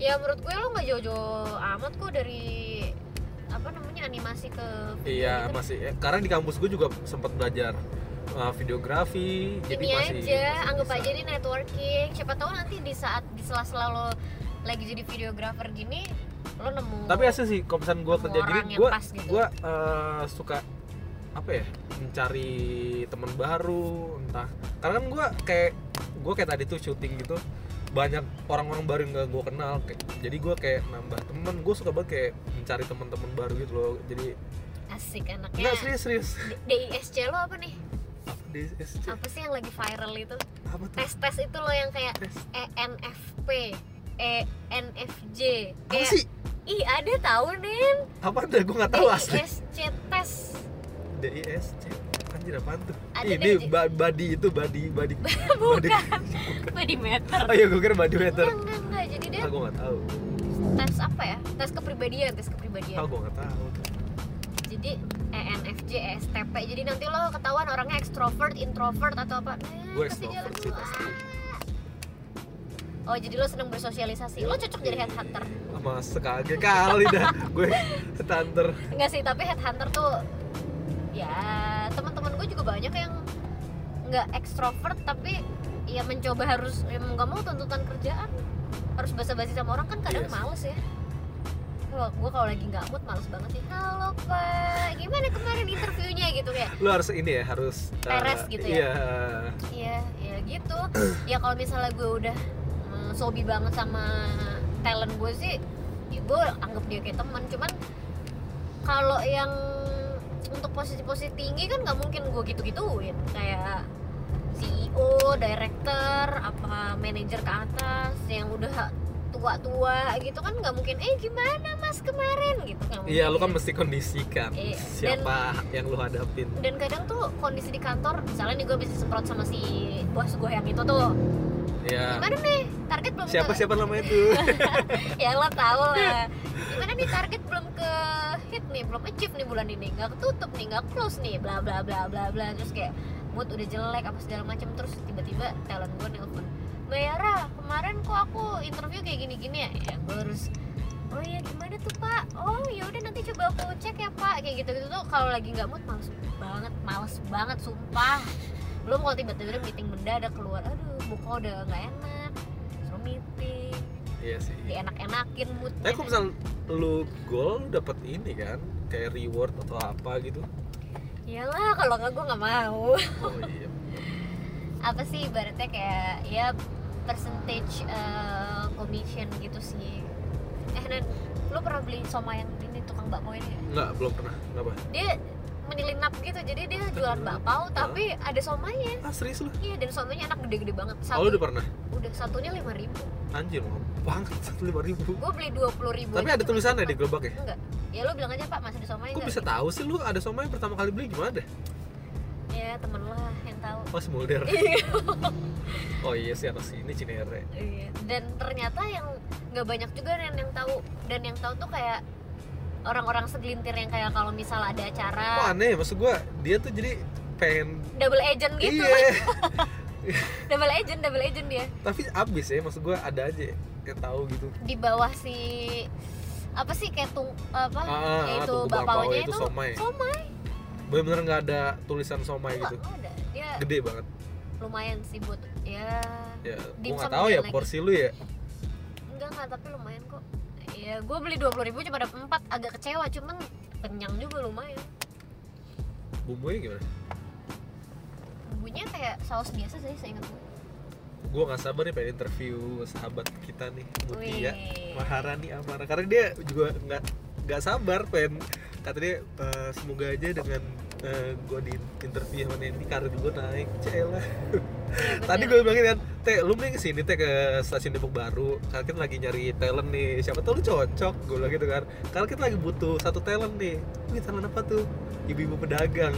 Speaker 1: Ya menurut gue lo nggak jauh-jauh amat kok dari apa namanya animasi ke
Speaker 2: iya
Speaker 1: gitu.
Speaker 2: masih eh, karena di kampus gue juga sempat belajar uh, videografi jadi
Speaker 1: ini
Speaker 2: masih
Speaker 1: aja
Speaker 2: masih
Speaker 1: anggap
Speaker 2: bisa.
Speaker 1: aja ini networking. Siapa tahu nanti di saat di sela-sela lo lagi jadi videographer gini lo nemu
Speaker 2: tapi asli sih kalau misalnya gue kerja gini gue
Speaker 1: gitu.
Speaker 2: gue eh, suka apa ya mencari teman baru entah. Karena kan gue kayak gue kayak tadi tuh syuting gitu banyak orang-orang baru yang gak gue kenal. Kayak, jadi gue kayak nambah temen gue suka banget kayak mencari teman-teman baru gitu loh. Jadi
Speaker 1: asik anaknya
Speaker 2: nggak serius serius.
Speaker 1: DISC lo apa nih
Speaker 2: apa di SC
Speaker 1: apa sih yang lagi viral itu?
Speaker 2: Apa tuh?
Speaker 1: Tes tes itu lo yang kayak
Speaker 2: tes.
Speaker 1: E ENFP ENFJ
Speaker 2: apa
Speaker 1: kayak
Speaker 2: sih?
Speaker 1: Ih ada tahu nih
Speaker 2: apa ada gue nggak tahu asli.
Speaker 1: DISC tes.
Speaker 2: DISC anjir apaan tuh?
Speaker 1: Ada
Speaker 2: ini
Speaker 1: deh,
Speaker 2: body itu body body.
Speaker 1: Bukan. Body meter
Speaker 2: oh iya gue kira body meter
Speaker 1: enggak enggak enggak. Jadi dia
Speaker 2: ah gue nggak tahu.
Speaker 1: tes apa ya? Tes kepribadian tes kepribadian.
Speaker 2: Ah gue nggak tahu.
Speaker 1: Jadi E ENFJ ESTP jadi nanti lo ketahuan orangnya extrovert introvert atau apa. Nah,
Speaker 2: Gue extrovert sih pasti.
Speaker 1: oh jadi lo seneng bersosialisasi. Lo cocok jadi headhunter.
Speaker 2: Sama sekali kali dah. Gue headhunter.
Speaker 1: Enggak sih tapi headhunter tuh ya teman-teman gue juga banyak yang nggak ekstrovert tapi ya mencoba harus emang nggak mau tuntutan kerjaan. Harus basa-basi sama orang kan kadang
Speaker 2: Yes.
Speaker 1: males ya kalau gue kalau lagi nggak mood males banget sih. Halo pak. Gimana kemarin interviewnya gitu ya
Speaker 2: lu harus ini ya harus uh,
Speaker 1: Peres gitu ya?
Speaker 2: iya.
Speaker 1: Iya ya gitu. Ya kalau misalnya gue udah mm, sobi banget sama talent gue sih ya gue anggap dia kayak teman cuman kalau yang untuk posisi-posisi tinggi kan nggak mungkin gue gitu-gituin. Kayak CEO, director, apa manajer ke atas yang udah tua-tua gitu kan nggak mungkin eh gimana mas kemarin? Gitu nggak
Speaker 2: iya lu kan mesti kondisikan
Speaker 1: Iya,
Speaker 2: siapa yang lu hadapin.
Speaker 1: dan kadang tuh kondisi di kantor misalnya nih gue bisa semprot sama si bos gue yang itu tuh.
Speaker 2: Ya
Speaker 1: gimana nih? Target belum
Speaker 2: siapa
Speaker 1: ke
Speaker 2: siapa namanya itu?
Speaker 1: Ya lo tau lah. Gimana nih target belum ke hit nih belum achieve nih bulan ini nggak ketutup nih nggak close nih bla bla bla bla bla. Terus kayak mood udah jelek apa segala macam terus tiba-tiba talent gue nelfon Mbak Yara kemarin kok aku interview kayak gini-gini ya? Ya gue harus oh iya gimana tuh pak? Oh ya udah nanti coba aku cek ya pak. Kayak gitu gitu tuh kalau lagi nggak mood males banget males banget sumpah. Belum kalau tiba-tiba meeting mendadak keluar aduh muka udah nggak enak suruh meeting.
Speaker 2: Iya sih.
Speaker 1: Dienak-enakin mood
Speaker 2: tapi kalau misal lu goal lu dapet ini kan kayak reward atau apa gitu?
Speaker 1: Iyalah kalau nggak gue nggak mau.
Speaker 2: Oh iya.
Speaker 1: Apa sih ibaratnya kayak ya percentage eh, commission gitu sih. Eh dan lu pernah beli soma yang ini tukang bakpao ini? Ya?
Speaker 2: nggak belum pernah. Kenapa?
Speaker 1: Dia menyelinap gitu jadi dia jualan bakpao tapi ada somanya.
Speaker 2: Ah serius lu?
Speaker 1: Iya dan somanya enak gede-gede banget.
Speaker 2: Oh
Speaker 1: satu
Speaker 2: lu udah pernah?
Speaker 1: Udah satunya lima ribu.
Speaker 2: Anjir mahal banget satu lima ribu.
Speaker 1: Gue beli dua puluh ribu
Speaker 2: tapi ada tulisannya di gerobak ya?
Speaker 1: Enggak. Ya lu bilang aja pak masih ada somanya. Enggak
Speaker 2: bisa tahu sih lu ada somai pertama kali beli? Gimana deh?
Speaker 1: ya temen lah yang tahu.
Speaker 2: Pas Mulder. oh iya sih anak sini Cinere.
Speaker 1: Iya. Dan ternyata yang nggak banyak juga yang yang tahu dan yang tahu tuh kayak orang-orang segelintir yang kayak kalau misal ada acara
Speaker 2: aneh maksud gua dia tuh jadi pengen
Speaker 1: double agent gitu.
Speaker 2: Iya.
Speaker 1: double agent, double agent dia
Speaker 2: Tapi abis ya maksud gua ada aja yang tahu gitu.
Speaker 1: di bawah si apa sih kayak tung apa
Speaker 2: Ah, ah,
Speaker 1: yaitu
Speaker 2: bakpao
Speaker 1: bapaunya
Speaker 2: itu
Speaker 1: itu
Speaker 2: somai.
Speaker 1: somai
Speaker 2: Bener-bener nggak ada tulisan somai gitu.
Speaker 1: ada dia
Speaker 2: Gede banget.
Speaker 1: Lumayan sih buat ya
Speaker 2: Ya,
Speaker 1: Dimsum
Speaker 2: nggak tahu ya
Speaker 1: lagi.
Speaker 2: porsi lu ya.
Speaker 1: enggak enggak tapi lumayan kok ya gue beli dua puluh ribu cuma dapat empat agak kecewa cuman kenyang juga lumayan
Speaker 2: Bumbunya gimana?
Speaker 1: bumbunya kayak saus biasa sih saya ingat gue
Speaker 2: nggak sabar nih pengen interview sahabat kita nih, Mutia
Speaker 1: Wih.
Speaker 2: Maharani Amara. Karena dia juga nggak nggak sabar pengen kata dia "Eh, semoga aja dengan gue di interview sama Nendi karir gue naik celah tadi gue bilangin kan teh lu mending ke sini teh ke stasiun Depok Baru. Karena kita lagi nyari talent nih. Siapa tau lu cocok gue bilang gitu kan. Karena kita lagi butuh satu talent nih. Wih talent apa tuh? Ibu-ibu pedagang.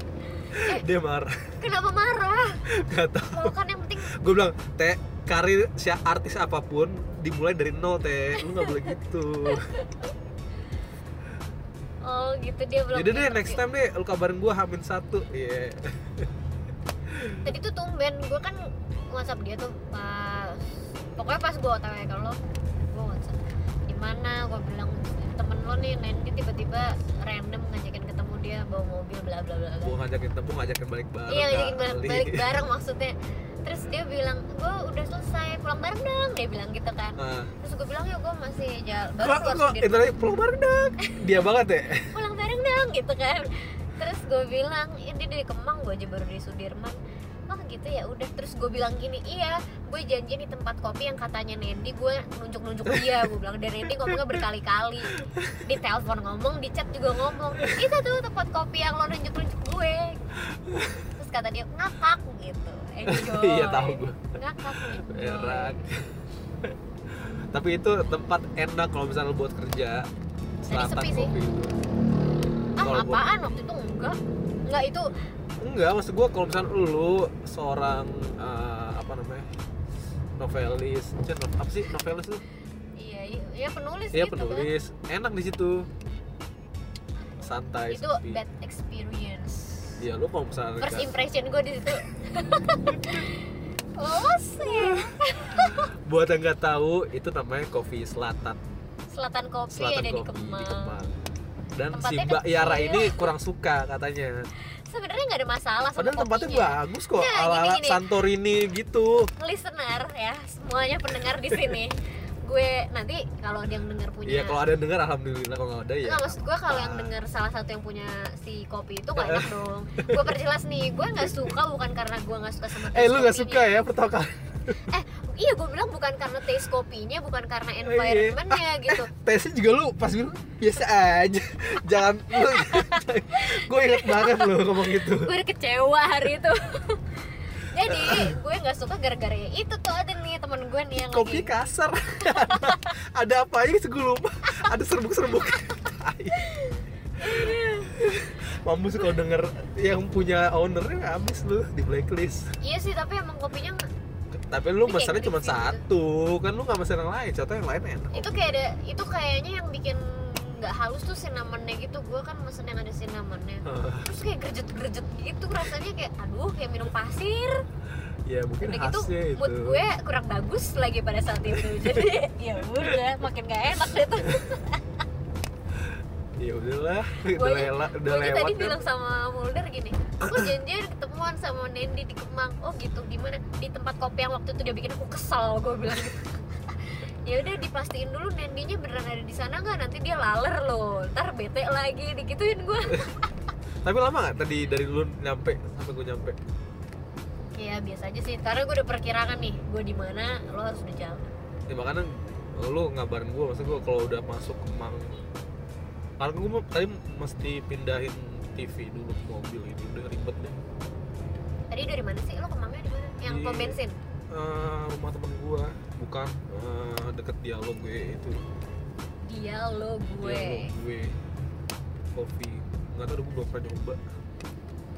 Speaker 2: Dia marah.
Speaker 1: Kenapa marah?
Speaker 2: Gak tau
Speaker 1: kan yang penting
Speaker 2: gue bilang teh karir si artis apa pun dimulai dari nol teh lu nggak boleh gitu
Speaker 1: oh gitu. Dia belum
Speaker 2: jadi deh next time deh lu kabarin gue hamin satu. Iya.
Speaker 1: Tadi tuh tumben gue kan whatsapp dia tuh pas pokoknya pas gue otw ke lo gue whatsapp di mana gue bilang temen lo nih Nendi tiba-tiba random ngajakin ketemu dia bawa mobil bla bla bla
Speaker 2: gue ngajakin temu ngajakin balik bareng
Speaker 1: iya ngajakin balik bareng maksudnya terus dia bilang gue udah selesai pulang bareng dong. Dia bilang gitu kan.
Speaker 2: Nah,
Speaker 1: terus gue bilang ya gue masih jalan baru
Speaker 2: kok
Speaker 1: keluar Sudirman.
Speaker 2: itu lagi pulang bareng dong? Dia banget ya?
Speaker 1: Pulang bareng dong gitu kan. Terus gue bilang ini dari Kemang gue aja baru dari Sudirman. Oh gitu ya udah. Terus gue bilang gini iya gue janji di tempat kopi yang katanya Nendi gue nunjuk nunjuk dia. Gue bilang dan Nendi ngomongnya berkali-kali. Di telepon ngomong di chat juga ngomong itu tuh tempat kopi yang lo nunjuk nunjuk gue. Terus kata dia ngakak gitu enjoy.
Speaker 2: Iya, tahu gue.
Speaker 1: ngakak
Speaker 2: Berak. tapi itu tempat enak kalau misalnya lu buat kerja. Selatan
Speaker 1: sepi sih.
Speaker 2: kopi itu
Speaker 1: ah
Speaker 2: gua-
Speaker 1: apaan? Waktu itu enggak. Enggak itu
Speaker 2: enggak maksud gua kalau misalnya lu seorang eh, apa namanya novelis. Apa sih? Novelis tuh
Speaker 1: iya iya penulis
Speaker 2: Iya
Speaker 1: gitu
Speaker 2: penulis. Enak di situ. Santai
Speaker 1: kan itu
Speaker 2: sepi.
Speaker 1: bad experience
Speaker 2: Iya lu kalau misalnya
Speaker 1: first impression gue di situ. Oh sih
Speaker 2: buat yang nggak tahu itu namanya kopi selatan
Speaker 1: selatan kopi
Speaker 2: selatan
Speaker 1: ada di
Speaker 2: kopi
Speaker 1: Kemang.
Speaker 2: Dan si
Speaker 1: Tempatnya
Speaker 2: Mbak Yara ini kurang suka katanya.
Speaker 1: Sebenarnya nggak ada masalah sama
Speaker 2: padahal tempatnya
Speaker 1: kopinya.
Speaker 2: bagus kok
Speaker 1: Nah,
Speaker 2: ala ala. Santorini gitu.
Speaker 1: Listener ya semuanya pendengar di sini gue nanti kalau ada yang dengar punya
Speaker 2: Iya kalau ada yang dengar alhamdulillah kalau nggak ada ya.
Speaker 1: Nggak, maksud gue kalau yang
Speaker 2: apa.
Speaker 1: dengar salah satu yang punya si kopi itu nggak enak dong. Gue perjelas nih gue nggak suka bukan karena gue nggak suka sama
Speaker 2: eh
Speaker 1: taste
Speaker 2: lu nggak suka ya pertama kali
Speaker 1: eh iya gue bilang bukan karena taste kopinya bukan karena
Speaker 2: iya.
Speaker 1: environmentnya gitu.
Speaker 2: Tesnya juga lu pas bilang biasa aja. Jangan lu. Gue inget banget lu ngomong gitu.
Speaker 1: Gue kecewa hari itu jadi gue nggak suka gara-gara ya itu tuh ada nih teman gue nih yang
Speaker 2: kopi
Speaker 1: lagi
Speaker 2: kasar. Ada apa aja sih gue lupa. Ada serbuk-serbuk. Mampus kalau denger yang punya ownernya habis lu di blacklist.
Speaker 1: Iya sih tapi emang kopinya
Speaker 2: tapi lu pesannya cuma
Speaker 1: gitu.
Speaker 2: satu. Kan lu nggak pesan yang lain contoh yang lain enak.
Speaker 1: Itu kayak ada itu kayaknya yang bikin nggak halus tuh cinnamonnya gitu. Gue kan mesen yang ada cinnamonnya terus kayak gerjet-gerjet gitu rasanya kayak aduh kayak minum pasir.
Speaker 2: Ya mungkin
Speaker 1: udah gitu
Speaker 2: itu
Speaker 1: mood gue kurang bagus lagi pada saat itu. Jadi ya udah makin gak enak deh tuh.
Speaker 2: Ya udahlah
Speaker 1: Gue
Speaker 2: udah
Speaker 1: aja-
Speaker 2: lewat udah
Speaker 1: gue
Speaker 2: lewat
Speaker 1: tadi
Speaker 2: kan.
Speaker 1: bilang sama Mulder gini aku janjian ketemuan sama Nendi di Kemang. Oh gitu di mana di tempat kopi yang waktu itu dia bikin aku kesal gue bilang gitu ya udah dipastiin dulu Nendinya beneran ada di sana nggak? Nanti dia laler loh. Ntar bete lagi digituin gue
Speaker 2: tapi lama nggak? Tadi dari lu nyampe sampai gue nyampe.
Speaker 1: Ya biasa aja sih. Karena gue udah perkirakan nih gue di mana lo harus udah jalan.
Speaker 2: Ya makanya lu ngabarin gue maksud gue kalau udah masuk Kemang karena gue tadi mesti pindahin TV dulu ke mobil itu udah ribet deh.
Speaker 1: Tadi dari mana sih? Lo kemangnya di mana? Yang pom bensin
Speaker 2: Eh, rumah temen gue bukan. Eh, deket dialog gue itu.
Speaker 1: Dia lo gue.
Speaker 2: Dialog gue. Kopi nggak tahu gue belum pernah nyoba.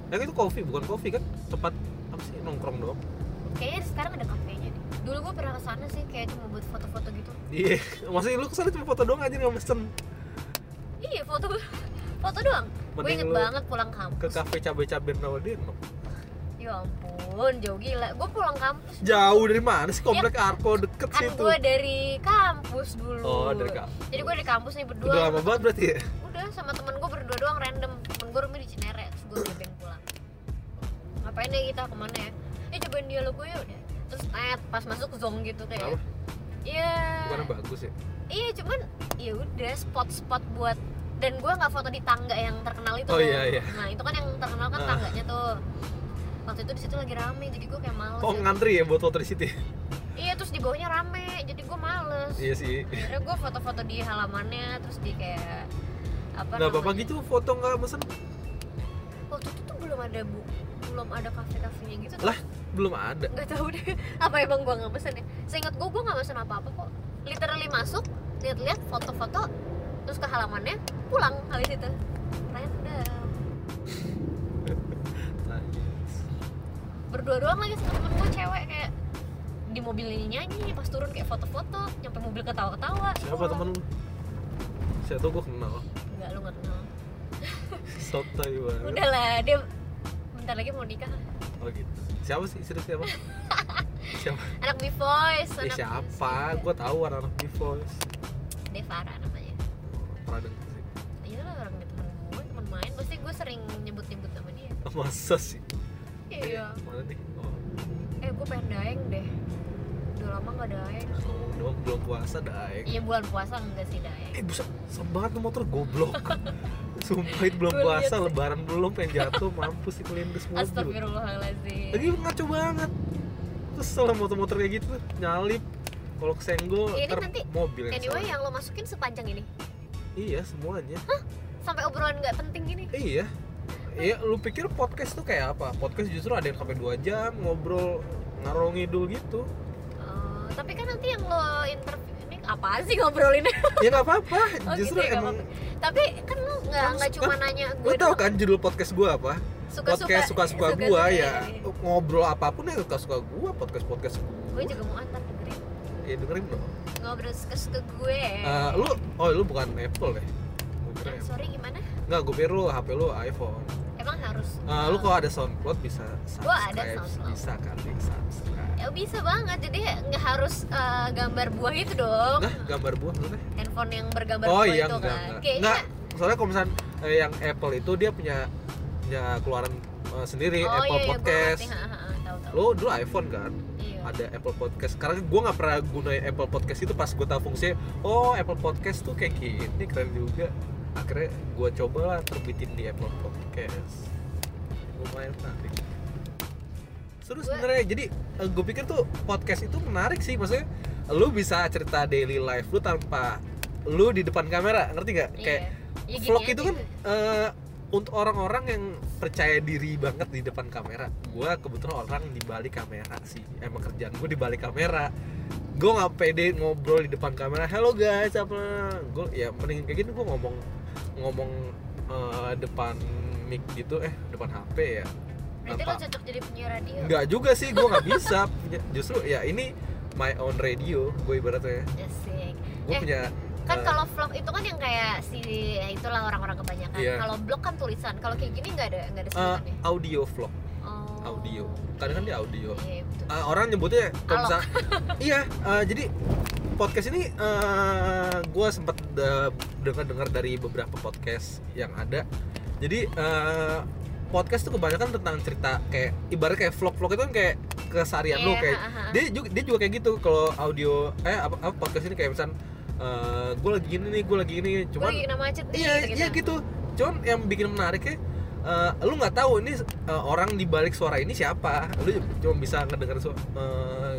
Speaker 2: Yang itu kopi bukan kopi kan? Tempat apa sih? Nongkrong doang.
Speaker 1: Kayaknya sekarang ada kafenya deh. Dulu gue pernah ke sana sih kayak cuma buat foto-foto gitu.
Speaker 2: Iya. Maksudnya lu ke sana cuma foto doang aja nggak mesen
Speaker 1: iya foto foto doang. Gue inget
Speaker 2: lu
Speaker 1: banget pulang
Speaker 2: ke
Speaker 1: kampus
Speaker 2: kafe cabai-cabai Rawadeno
Speaker 1: ya ampun jauh gila. Gue pulang kampus.
Speaker 2: Jauh dari mana sih komplek Arko deket
Speaker 1: kan
Speaker 2: situ?
Speaker 1: gue dari kampus dulu.
Speaker 2: Oh dari kampus
Speaker 1: jadi gue dari kampus nih berdua.
Speaker 2: Udah lama banget berarti ya?
Speaker 1: Udah sama temen gue berdua doang random. Temen gue rumahnya di Cinere terus gue nebeng pulang. Ngapain deh kita ke mana ya? Ya cobain dialog gue ya udah terus net pas masuk zone gitu kayak. Iya.
Speaker 2: Bukannya bagus ya?
Speaker 1: Iya cuman ya udah spot-spot buat dan gue nggak foto di tangga yang terkenal itu
Speaker 2: Oh, iya, iya.
Speaker 1: nah itu kan yang terkenal kan
Speaker 2: Ah.
Speaker 1: tangganya tuh waktu itu di situ lagi rame jadi gue kayak males
Speaker 2: oh
Speaker 1: ya.
Speaker 2: ngantri ya buat foto di situ ya?
Speaker 1: iya terus di bawahnya rame jadi gue males
Speaker 2: iya sih
Speaker 1: akhirnya gue foto-foto di halamannya terus di kayak apa
Speaker 2: nggak apa-apa
Speaker 1: namanya?
Speaker 2: gitu foto nggak mesen
Speaker 1: waktu itu tuh belum ada bu belum ada kafe-kafenya gitu tuh.
Speaker 2: Lah? belum ada
Speaker 1: nggak tahu deh apa emang gue nggak pesen ya seingat gue gue nggak pesen apa-apa kok literally masuk lihat-lihat foto-foto terus ke halamannya pulang habis itu random berdua doang lagi sama temen gue cewek kayak di mobil ini nyanyi pas turun kayak foto-foto nyampe mobil ketawa-ketawa.
Speaker 2: Siapa
Speaker 1: pulang.
Speaker 2: temen lu? Siapa tau gue kenal.
Speaker 1: Enggak lu nggak kenal.
Speaker 2: Sotoy banget.
Speaker 1: Udahlah dia bentar lagi mau nikah.
Speaker 2: Oh gitu. Siapa sih? Istri siapa? Siapa?
Speaker 1: Anak B Voice
Speaker 2: eh,
Speaker 1: anak
Speaker 2: siapa? Gue tahu anak-anak di voice.
Speaker 1: Devara namanya.
Speaker 2: Pernah sih.
Speaker 1: Iya lah orang temen gue temen main. Pasti gue sering nyebut-nyebut sama dia.
Speaker 2: Masa sih
Speaker 1: iya.
Speaker 2: Oh
Speaker 1: eh gue pengen daeng deh. Udah lama gak daeng.
Speaker 2: Doang belum puasa daeng.
Speaker 1: Iya bulan puasa enggak sih daeng.
Speaker 2: Eh buset banget tuh motor goblok. Sumpah itu belum puasa lebaran belum pengen jatuh mampus sih kelindes mobil
Speaker 1: Astagfirullahaladzim.
Speaker 2: Lagi ngaco banget. Salah motor-motor kayak gitu nyalip. Kalau kesenggol
Speaker 1: Ini
Speaker 2: ntar
Speaker 1: nanti
Speaker 2: mobil yang
Speaker 1: anyway
Speaker 2: salah.
Speaker 1: yang lo masukin sepanjang ini?
Speaker 2: Iya semuanya.
Speaker 1: Sampai obrolan nggak penting gini?
Speaker 2: Iya Iya, lu pikir podcast tuh kayak apa? Podcast justru ada yang sampai 2 jam ngobrol ngarong ngidul gitu.
Speaker 1: Eh, tapi kan nanti yang lo interview ini apa sih ngobrolinnya?
Speaker 2: Ya nggak apa-apa,
Speaker 1: Oh,
Speaker 2: justru
Speaker 1: gitu ya,
Speaker 2: emang
Speaker 1: apa-apa. tapi kan lu nggak
Speaker 2: Kan-
Speaker 1: nggak cuma nanya
Speaker 2: Lu
Speaker 1: gue
Speaker 2: tau kan judul podcast gue apa?
Speaker 1: suka-suka
Speaker 2: podcast suka-suka
Speaker 1: suka-suka, iya,
Speaker 2: ya.
Speaker 1: iya.
Speaker 2: ngobrol apa pun ya suka-suka gua podcast podcast
Speaker 1: gue juga mau antar dengerin
Speaker 2: ya dengerin dong.
Speaker 1: Ngobrol suka-suka gue.
Speaker 2: Eh, lu oh lu bukan Apple ya?
Speaker 1: Eh, sorry gimana
Speaker 2: nggak gue pikir lu HP lu iPhone
Speaker 1: emang harus
Speaker 2: Eh, lu kalau ada SoundCloud bisa
Speaker 1: Gua ada
Speaker 2: subscribe
Speaker 1: SoundCloud.
Speaker 2: bisa kali subscribe
Speaker 1: ya bisa banget jadi nggak harus eh, gambar buah itu dong
Speaker 2: Nah, gambar buah maksudnya?
Speaker 1: handphone yang bergambar
Speaker 2: Oh
Speaker 1: buah
Speaker 2: iya
Speaker 1: itu
Speaker 2: enggak,
Speaker 1: kan
Speaker 2: enggak.
Speaker 1: kayaknya
Speaker 2: Enggak, soalnya kalau misalnya eh, yang Apple itu dia punya punya keluaran eh, sendiri
Speaker 1: oh
Speaker 2: Apple
Speaker 1: iya, iya,
Speaker 2: Podcast.
Speaker 1: ngerti. Ha, ha, ha, tahu tahu
Speaker 2: Lu dulu iPhone kan?
Speaker 1: iya
Speaker 2: Ada Apple Podcast. Karena gue nggak pernah gunain Apple Podcast itu pas gue tahu fungsinya. Oh Apple Podcast tuh kayak gini keren juga. Akhirnya gue coba lah terbitin di Apple Podcast. Lumayan menarik. Seru sebenarnya. Jadi gue pikir tuh podcast itu menarik sih. Maksudnya lu bisa cerita daily life lu tanpa lu di depan kamera, ngerti nggak?
Speaker 1: Iya.
Speaker 2: Kayak
Speaker 1: Ya, gini
Speaker 2: vlog itu kan
Speaker 1: gitu.
Speaker 2: eh, untuk orang-orang yang percaya diri banget di depan kamera gue kebetulan orang di balik kamera sih emang kerjaan gue di balik kamera gue nggak pede ngobrol di depan kamera hello guys apa gue ya mending kayak gini gue ngomong ngomong eh, depan mic gitu eh depan hp ya
Speaker 1: berarti lo
Speaker 2: Apa-
Speaker 1: cocok jadi penyiar radio
Speaker 2: nggak juga sih gue nggak bisa justru ya ini my own radio gue ibaratnya
Speaker 1: Asik.
Speaker 2: gue
Speaker 1: Eh,
Speaker 2: punya
Speaker 1: kan
Speaker 2: eh,
Speaker 1: kalau vlog itu kan yang kayak si ya itulah orang-orang kebanyakan
Speaker 2: Iya.
Speaker 1: kalau blog kan tulisan kalau kayak gini nggak ada nggak ada sebutannya
Speaker 2: audio vlog. Audio. Kadang kan dia audio.
Speaker 1: Iya betul.
Speaker 2: Uh, orang nyebutnya kalau misal iya uh, jadi podcast ini uh, gue sempat dengar-dengar dari beberapa podcast yang ada. Jadi uh, podcast tuh kebanyakan tentang cerita kayak ibarat kayak vlog-vlog itu kan kayak keseharian lu
Speaker 1: Iya,
Speaker 2: kayak
Speaker 1: ha, ha.
Speaker 2: dia juga dia juga kayak gitu kalau audio eh apa, apa podcast ini kayak misal gue lagi gini nih gue lagi gini
Speaker 1: Gua
Speaker 2: cuman
Speaker 1: lagi kena macet nih
Speaker 2: iya
Speaker 1: gitu-gitu.
Speaker 2: iya gitu. Cuman yang bikin menariknya eh, lu nggak tahu ini eh, orang di balik suara ini siapa. Lu cuma bisa ngedenger su- eh,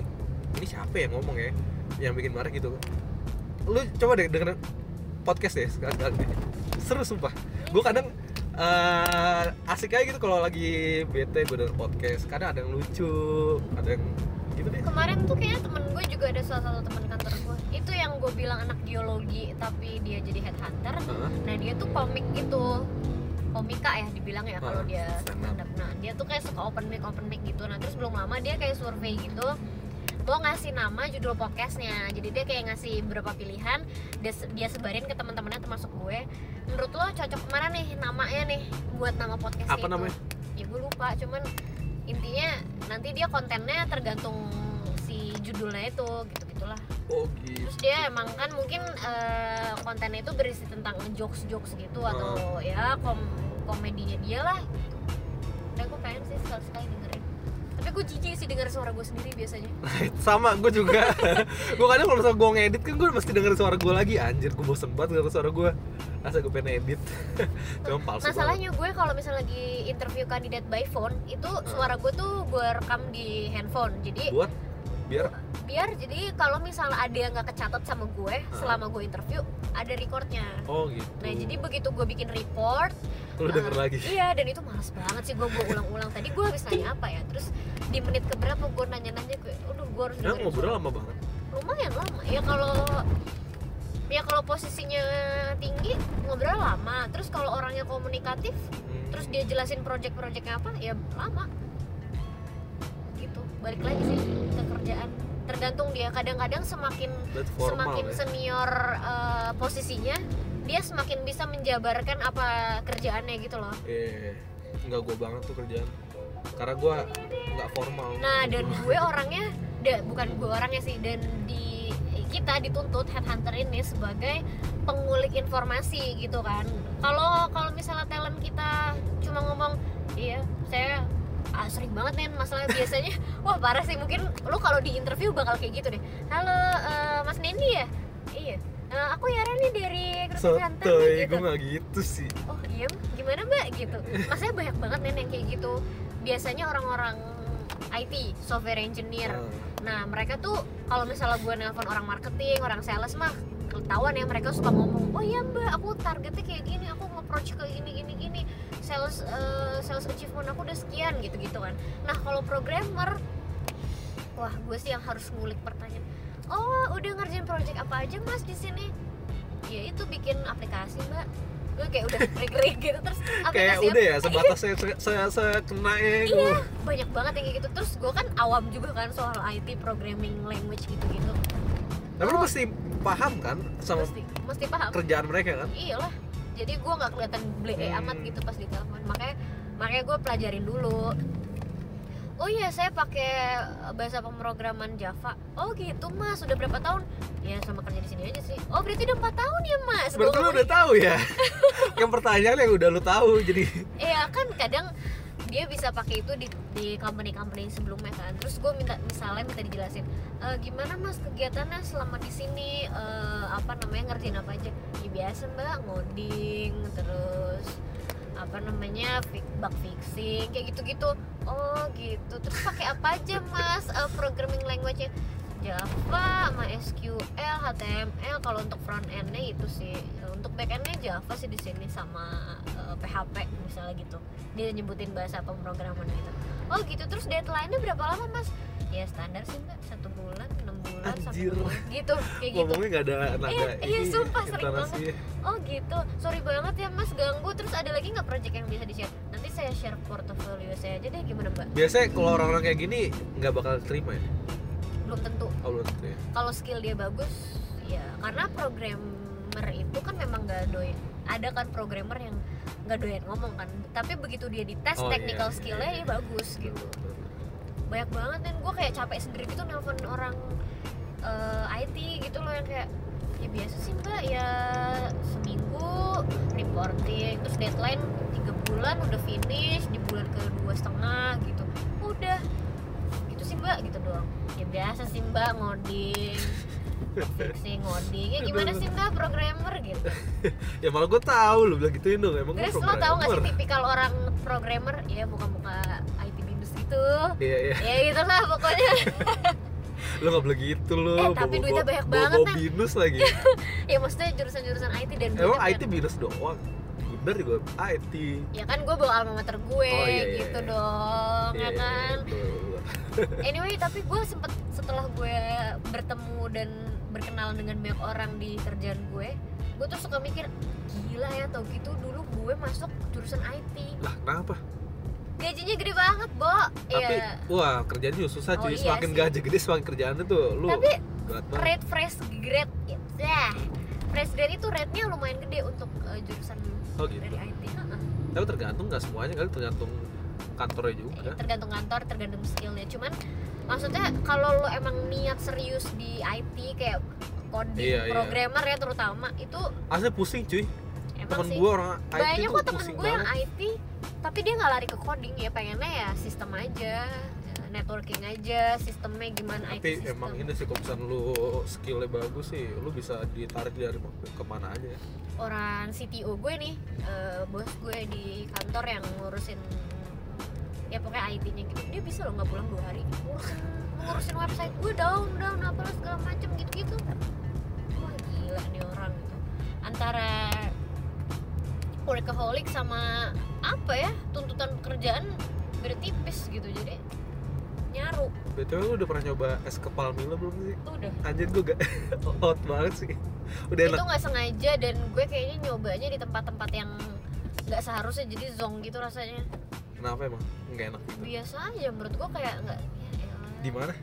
Speaker 2: ini siapa yang ngomong ya yang bikin menarik gitu. Lu coba deh denger podcast deh sekali sekali seru sumpah. Gue kadang eh, asik aja gitu kalau lagi bete gue denger podcast. Kadang ada yang lucu ada yang gitu deh.
Speaker 1: Kemarin tuh kayaknya temen gue juga ada salah satu temen kantor gue itu yang gue bilang anak geologi tapi dia jadi headhunter.
Speaker 2: Heeh.
Speaker 1: nah dia tuh komik gitu komika ya dibilang ya kalau
Speaker 2: Ah,
Speaker 1: dia
Speaker 2: stand up.
Speaker 1: nah dia tuh kayak suka open mic open mic gitu. Nah terus belum lama dia kayak survei gitu mau ngasih nama judul podcastnya. Jadi dia kayak ngasih beberapa pilihan dia, dia sebarin ke teman-temannya termasuk gue. Menurut lo cocok ke mana nih namanya nih buat nama podcast
Speaker 2: Apa namanya?
Speaker 1: ya gue lupa cuman intinya nanti dia kontennya tergantung si judulnya itu gitu gitulah.
Speaker 2: Oh gitu.
Speaker 1: Terus dia emang kan mungkin eh, kontennya itu berisi tentang jokes jokes gitu atau ya kom komedinya dia lah. Gitu. Dan gue pengen sih sekali sekali dengerin. Tapi gue jijik sih denger suara gue sendiri biasanya.
Speaker 2: Sama gue juga. Gue kadang kalau misalnya gue ngedit kan gue mesti denger suara gue lagi. Anjir gue bosen banget denger suara gue asa gue pengen edit cuma palsu banget.
Speaker 1: Masalahnya gue kalau misalnya lagi interview kandidat by phone itu suara gue tuh gue rekam di handphone. Jadi
Speaker 2: buat biar?
Speaker 1: Biar jadi kalau misalnya ada yang nggak kecatat sama gue selama gue interview ada recordnya.
Speaker 2: Oh gitu.
Speaker 1: Nah jadi begitu gue bikin report
Speaker 2: lu denger
Speaker 1: eh,
Speaker 2: lagi?
Speaker 1: iya dan itu males banget sih gue gue ulang-ulang. Tadi gue habis nanya apa ya terus di menit keberapa gue nanya-nanya gue aduh gue harus
Speaker 2: Nah, ngobrol lama banget.
Speaker 1: Lumayan lama. Ya kalau ya kalau posisinya tinggi ngobrol lama. Terus kalau orangnya komunikatif
Speaker 2: Hmm.
Speaker 1: terus dia jelasin project-projectnya apa ya lama balik lagi sih ke kerjaan. Tergantung dia. Kadang-kadang semakin
Speaker 2: formal
Speaker 1: semakin
Speaker 2: ya.
Speaker 1: senior eh, posisinya dia semakin bisa menjabarkan apa kerjaannya gitu loh.
Speaker 2: Eh nggak gue banget tuh kerjaan. Karena gue nggak formal.
Speaker 1: Nah dan gue orangnya da, bukan gue orangnya sih dan di kita dituntut headhunter ini sebagai pengulik informasi gitu kan. Kalau kalau misalnya talent kita cuma ngomong iya saya ah, sering banget nih masalah biasanya. Wah parah sih mungkin lu kalau di interview bakal kayak gitu deh. Halo eh, mas Nendi ya? Iya. Eh, aku Yara nih dari Hunter
Speaker 2: sotoy
Speaker 1: gitu.
Speaker 2: gue nggak gitu sih.
Speaker 1: Oh iya gimana mbak? Gitu. Maksudnya banyak banget nih yang kayak gitu. Biasanya orang-orang IT software engineer.
Speaker 2: Ah,
Speaker 1: nah mereka tuh kalau misalnya gue nelpon orang marketing orang sales mah ketahuan ya mereka suka ngomong oh iya mbak aku targetnya kayak gini aku nge-approach ke gini gini gini sales eh, sales achievement aku udah sekian gitu gitu kan. Nah kalau programmer wah gue sih yang harus ngulik pertanyaan oh udah ngerjain project apa aja mas di sini? Ya itu bikin aplikasi mbak. Gue kayak udah krik-krik gitu terus
Speaker 2: kayak udah ya sebatas saya saya, saya, kena ya
Speaker 1: iya
Speaker 2: gue
Speaker 1: banyak banget yang kayak gitu. Terus gue kan awam juga kan soal IT programming language gitu-gitu.
Speaker 2: Tapi lu mesti paham kan sama
Speaker 1: mesti mesti paham.
Speaker 2: kerjaan mereka kan?
Speaker 1: Iyalah jadi gue nggak kelihatan blek
Speaker 2: Hmm.
Speaker 1: amat gitu pas di telepon makanya makanya gue pelajarin dulu. Oh iya saya pakai bahasa pemrograman Java. Oh gitu mas. Udah berapa tahun? Ya sama kerja di sini aja sih. Oh berarti udah empat tahun ya mas?
Speaker 2: Berarti lu udah tahu ya. Yang pertanyaan yang udah lu tahu jadi
Speaker 1: iya kan kadang dia bisa pakai itu di di company-company sebelumnya kan. Terus gue minta misalnya minta dijelasin "E, gimana mas kegiatannya selama di sini? Eh, apa namanya ngerjain apa aja? Ya biasa mbak ngoding terus apa namanya bug fixing kayak gitu-gitu. Oh gitu. Terus pakai apa aja mas? Eh, programming language-nya Java, MySQL, HTML kalau untuk front end-nya itu sih. Untuk back end-nya Java sih di sini sama eh, PHP misalnya gitu. Dia nyebutin bahasa pemrograman gitu. Oh gitu. Terus deadline-nya berapa lama mas? Ya standar sih mbak. Satu bulan enam bulan
Speaker 2: Anjir.
Speaker 1: bulan. Gitu kayak gitu.
Speaker 2: Ngomongnya gak ada nada
Speaker 1: Iya, iya, sumpah, sering
Speaker 2: intonasi.
Speaker 1: oh gitu. Sorry banget ya mas. Ganggu. Terus ada lagi nggak project yang bisa di share nanti saya share portofolio saya aja deh. Gimana mbak?
Speaker 2: Biasanya kalau orang-orang kayak gini nggak bakal terima ya
Speaker 1: belum tentu.
Speaker 2: Oh belum tentu ya.
Speaker 1: Kalau skill dia bagus ya karena programmer itu kan memang nggak doyan ada kan programmer yang nggak doyan ngomong kan. Tapi begitu dia dites
Speaker 2: Oh,
Speaker 1: technical
Speaker 2: iya, iya,
Speaker 1: skillnya
Speaker 2: iya.
Speaker 1: dia bagus gitu. banyak banget dan gue kayak capek sendiri gitu nelpon orang eh, IT gitu loh yang kayak ya biasa sih mbak ya seminggu reporting terus deadline tiga bulan udah finish di bulan kedua setengah gitu. Udah mbak gitu doang. Ya biasa sih mbak ngoding fixing ngoding. Ya gimana sih mbak programmer gitu?
Speaker 2: Ya malah gue tahu lu bilang gituin dong emang
Speaker 1: Terus lo tau gak sih tipikal orang programmer? Ya muka-muka IT binus gitu.
Speaker 2: Iya iya.
Speaker 1: Ya gitulah pokoknya.
Speaker 2: Lu gak boleh gitu lu.
Speaker 1: Eh, tapi
Speaker 2: bawa-
Speaker 1: duitnya banyak
Speaker 2: bawa-
Speaker 1: banget,
Speaker 2: bawa binus lagi.
Speaker 1: Ya maksudnya jurusan-jurusan IT dan
Speaker 2: emang IT binus doang? Bener juga IT
Speaker 1: ya kan gue bawa alma mater gue
Speaker 2: Oh, iya, iya,
Speaker 1: gitu
Speaker 2: iya.
Speaker 1: dong
Speaker 2: Iya,
Speaker 1: ya kan?
Speaker 2: betul.
Speaker 1: Anyway tapi gue sempet setelah gue bertemu dan berkenalan dengan banyak orang di kerjaan gue gue tuh suka mikir gila ya tau gitu dulu gue masuk jurusan IT
Speaker 2: lah kenapa?
Speaker 1: Gajinya gede banget bo.
Speaker 2: Tapi
Speaker 1: ya
Speaker 2: wah kerjaan juga susah
Speaker 1: Oh,
Speaker 2: cuy.
Speaker 1: iya
Speaker 2: semakin
Speaker 1: sih.
Speaker 2: gaji gede semakin kerjaannya tuh lu
Speaker 1: tapi rate fresh grade ya fresh grade itu rate-nya lumayan gede untuk eh, jurusan
Speaker 2: oh gitu?
Speaker 1: dari IT
Speaker 2: tapi tergantung nggak semuanya kali? Tergantung kantornya juga.
Speaker 1: Tergantung kantor tergantung skillnya. Cuman maksudnya kalau lo emang niat serius di IT kayak coding
Speaker 2: Iya, iya.
Speaker 1: programmer ya terutama itu
Speaker 2: asli pusing cuy.
Speaker 1: Emang
Speaker 2: temen
Speaker 1: sih.
Speaker 2: gue orang IT
Speaker 1: banyak kok temen gue yang IT tapi dia nggak lari ke coding ya pengennya ya sistem aja networking aja sistemnya gimana
Speaker 2: tapi
Speaker 1: IT
Speaker 2: emang ini sih kalau misalnya lu skillnya bagus sih lu bisa ditarik dari ke mana aja.
Speaker 1: Orang CTO gue nih eh, bos gue di kantor yang ngurusin ya pokoknya IT-nya gitu. Dia bisa loh nggak pulang dua hari. Ngurusin ngurusin website gue down down apalah segala macem gitu gitu wah gila nih orang gitu. Antara workaholic sama apa ya tuntutan pekerjaan beda tipis gitu. Jadi nyaru.
Speaker 2: Btw lu udah pernah nyoba es kepal Milo belum sih?
Speaker 1: Udah.
Speaker 2: Anjir gue gak out banget sih. Udah
Speaker 1: itu nggak sengaja dan gue kayaknya nyobanya di tempat-tempat yang nggak seharusnya jadi zong gitu rasanya
Speaker 2: kenapa emang? Nggak enak gitu?
Speaker 1: Biasa aja menurut gue kayak nggak ya.
Speaker 2: Di mana?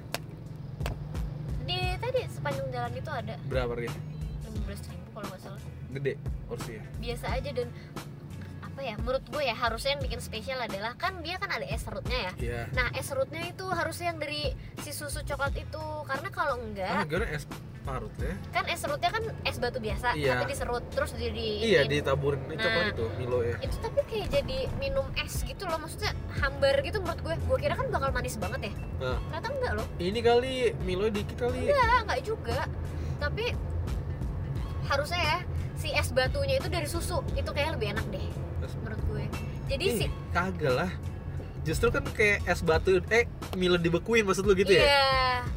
Speaker 1: Di tadi sepanjang jalan itu ada.
Speaker 2: Berapa harganya
Speaker 1: lima belas ribu kalau nggak salah.
Speaker 2: Gede porsi ya?
Speaker 1: Biasa aja dan apa ya menurut gue ya harusnya yang bikin spesial adalah kan dia kan ada es serutnya ya?
Speaker 2: Iya.
Speaker 1: Nah es serutnya itu harusnya yang dari si susu coklat itu karena kalau
Speaker 2: ah
Speaker 1: enggak
Speaker 2: gimana es parut ya
Speaker 1: kan es serutnya kan es batu biasa
Speaker 2: Iya.
Speaker 1: tapi diserut terus jadi
Speaker 2: iya ditaburin. Itu
Speaker 1: Nah.
Speaker 2: coklat itu Milo ya?
Speaker 1: itu tapi kayak jadi minum es gitu loh maksudnya hambar gitu menurut gue. Gue kira kan bakal manis banget ya.
Speaker 2: Nah.
Speaker 1: ternyata enggak loh.
Speaker 2: Ini kali Milo dikit kali.
Speaker 1: Enggak enggak juga. Tapi harusnya ya si es batunya itu dari susu. Itu kayak lebih enak deh menurut gue. Jadi
Speaker 2: Ih,
Speaker 1: si
Speaker 2: kagak lah justru kan kayak es batu eh Milo dibekuin maksud lu gitu ya?
Speaker 1: Iya.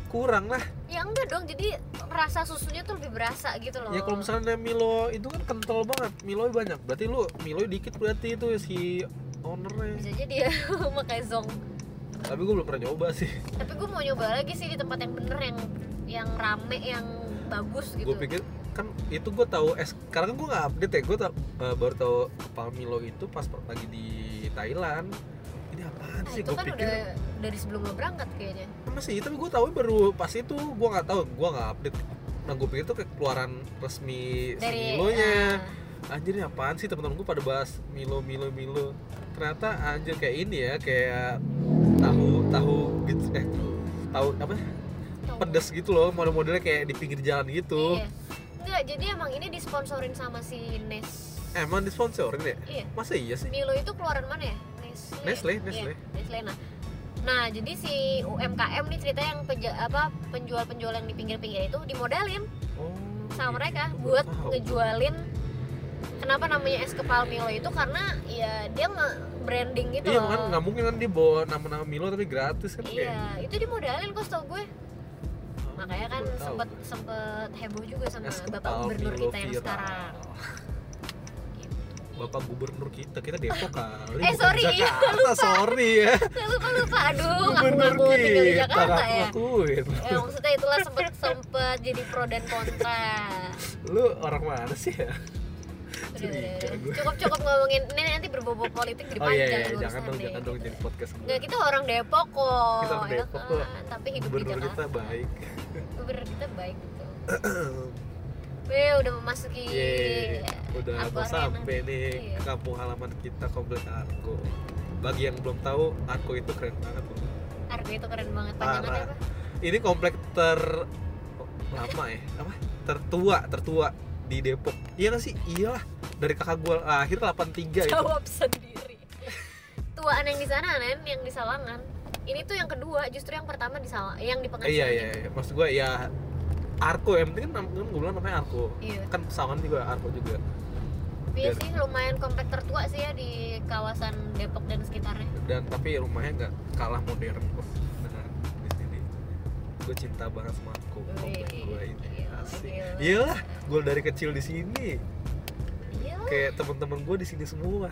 Speaker 2: Kurang lah.
Speaker 1: Ya enggak dong jadi rasa susunya tuh lebih berasa gitu loh.
Speaker 2: Ya kalau misalnya Milo itu kan kental banget. Milo banyak. Berarti lu Milo dikit berarti itu si ownernya.
Speaker 1: Bisa jadi ya makanya zong.
Speaker 2: Tapi gue belum pernah nyoba sih.
Speaker 1: Tapi gue mau nyoba lagi sih di tempat yang bener yang yang rame yang bagus gitu.
Speaker 2: Gue pikir kan itu gue tahu es karena kan gue nggak update ya. Gue baru tahu kepal Milo itu pas lagi di Thailand apaan
Speaker 1: Nah,
Speaker 2: sih
Speaker 1: itu
Speaker 2: gue
Speaker 1: kan
Speaker 2: pikir?
Speaker 1: udah dari sebelum lo berangkat kayaknya.
Speaker 2: Masih tapi gue tahu baru pas itu gue nggak tahu gue nggak update. Nah gue pikir itu kayak keluaran resmi si
Speaker 1: dari
Speaker 2: Milonya.
Speaker 1: ah,
Speaker 2: anjir ini apaan sih? Teman-teman gue pada bahas Milo Milo Milo. Ternyata anjir kayak ini ya kayak tahu tahu gitu eh tahu apa? Pedes gitu loh model-modelnya kayak di pinggir jalan gitu.
Speaker 1: Iya. Enggak jadi emang ini disponsorin sama si Nes.
Speaker 2: Emang disponsorin ya?
Speaker 1: Iya.
Speaker 2: Masa iya sih?
Speaker 1: Milo itu keluaran mana ya Nestle
Speaker 2: Nestle,
Speaker 1: Iya,
Speaker 2: Nestle.
Speaker 1: Nestle nah nah jadi si UMKM nih ceritanya yang penja- apa penjual-penjual yang di pinggir-pinggir itu dimodalin
Speaker 2: oh
Speaker 1: sama mereka
Speaker 2: gitu.
Speaker 1: buat
Speaker 2: Baru tahu.
Speaker 1: ngejualin kenapa namanya es kepal Milo itu karena ya dia nggak branding gitu
Speaker 2: iya
Speaker 1: loh
Speaker 2: kan nggak mungkin kan dia bawa nama-nama Milo tapi gratis kan kayak
Speaker 1: iya itu dimodalin kok tau gue makanya kan sempet sempet heboh juga sama
Speaker 2: Es
Speaker 1: bapak gubernur kita yang sekarang.
Speaker 2: Bapak gubernur kita, kita Depok kali
Speaker 1: Eh, sorry,
Speaker 2: Jakarta, sorry. Ya
Speaker 1: lupa lupa. Aduh
Speaker 2: Gubernur
Speaker 1: ngaku tinggal di
Speaker 2: kita,
Speaker 1: Jakarta ya.
Speaker 2: ngakuin
Speaker 1: ya maksudnya itulah sempet sempet jadi pro dan kontra.
Speaker 2: Lu orang mana sih ya?
Speaker 1: Cukup cukup ngomongin ini nanti berbobot politik jadi
Speaker 2: Oh iya,
Speaker 1: panjang
Speaker 2: iya,
Speaker 1: urusan
Speaker 2: jangan dong, jangan dong jadi podcast
Speaker 1: Nggak, kita orang Depok kok
Speaker 2: Kita orang
Speaker 1: ya
Speaker 2: Depok
Speaker 1: kan?
Speaker 2: kok.
Speaker 1: tapi hidup di Jakarta
Speaker 2: kita baik.
Speaker 1: Gubernur kita baik gitu Weh, udah memasuki
Speaker 2: Yeay, udah
Speaker 1: apa
Speaker 2: mau sampai
Speaker 1: nanti.
Speaker 2: nih
Speaker 1: Iya.
Speaker 2: ke kampung halaman kita komplek Arko Bagi yang belum tahu, Arko itu keren banget loh
Speaker 1: Argo itu keren banget panjangannya
Speaker 2: Parah.
Speaker 1: apa?
Speaker 2: Ini komplek ter... lama ya? Apa? Tertua, tertua di Depok Iya gak sih? Iyalah Dari kakak gue lahir 83 itu
Speaker 1: Jawab sendiri. Tuaan yang di sana, Nen, yang di Sawangan. Ini tuh yang kedua, justru yang pertama di Sawangan, yang di Pengasian.
Speaker 2: Iya, iya, iya. Maksud gue ya Arko, yang penting kan kan gue bilang namanya Arko
Speaker 1: Iya.
Speaker 2: Kan pesawan juga Arko juga.
Speaker 1: Tapi ya sih lumayan komplek tertua sih ya di kawasan Depok dan sekitarnya.
Speaker 2: Dan tapi rumahnya nggak kalah modern kok. Dengan di sini. Gue cinta banget sama Arko Komplek gue ini. Asik. Iyalah, gue dari kecil di sini.
Speaker 1: Iya.
Speaker 2: Kayak temen-temen gue di sini semua.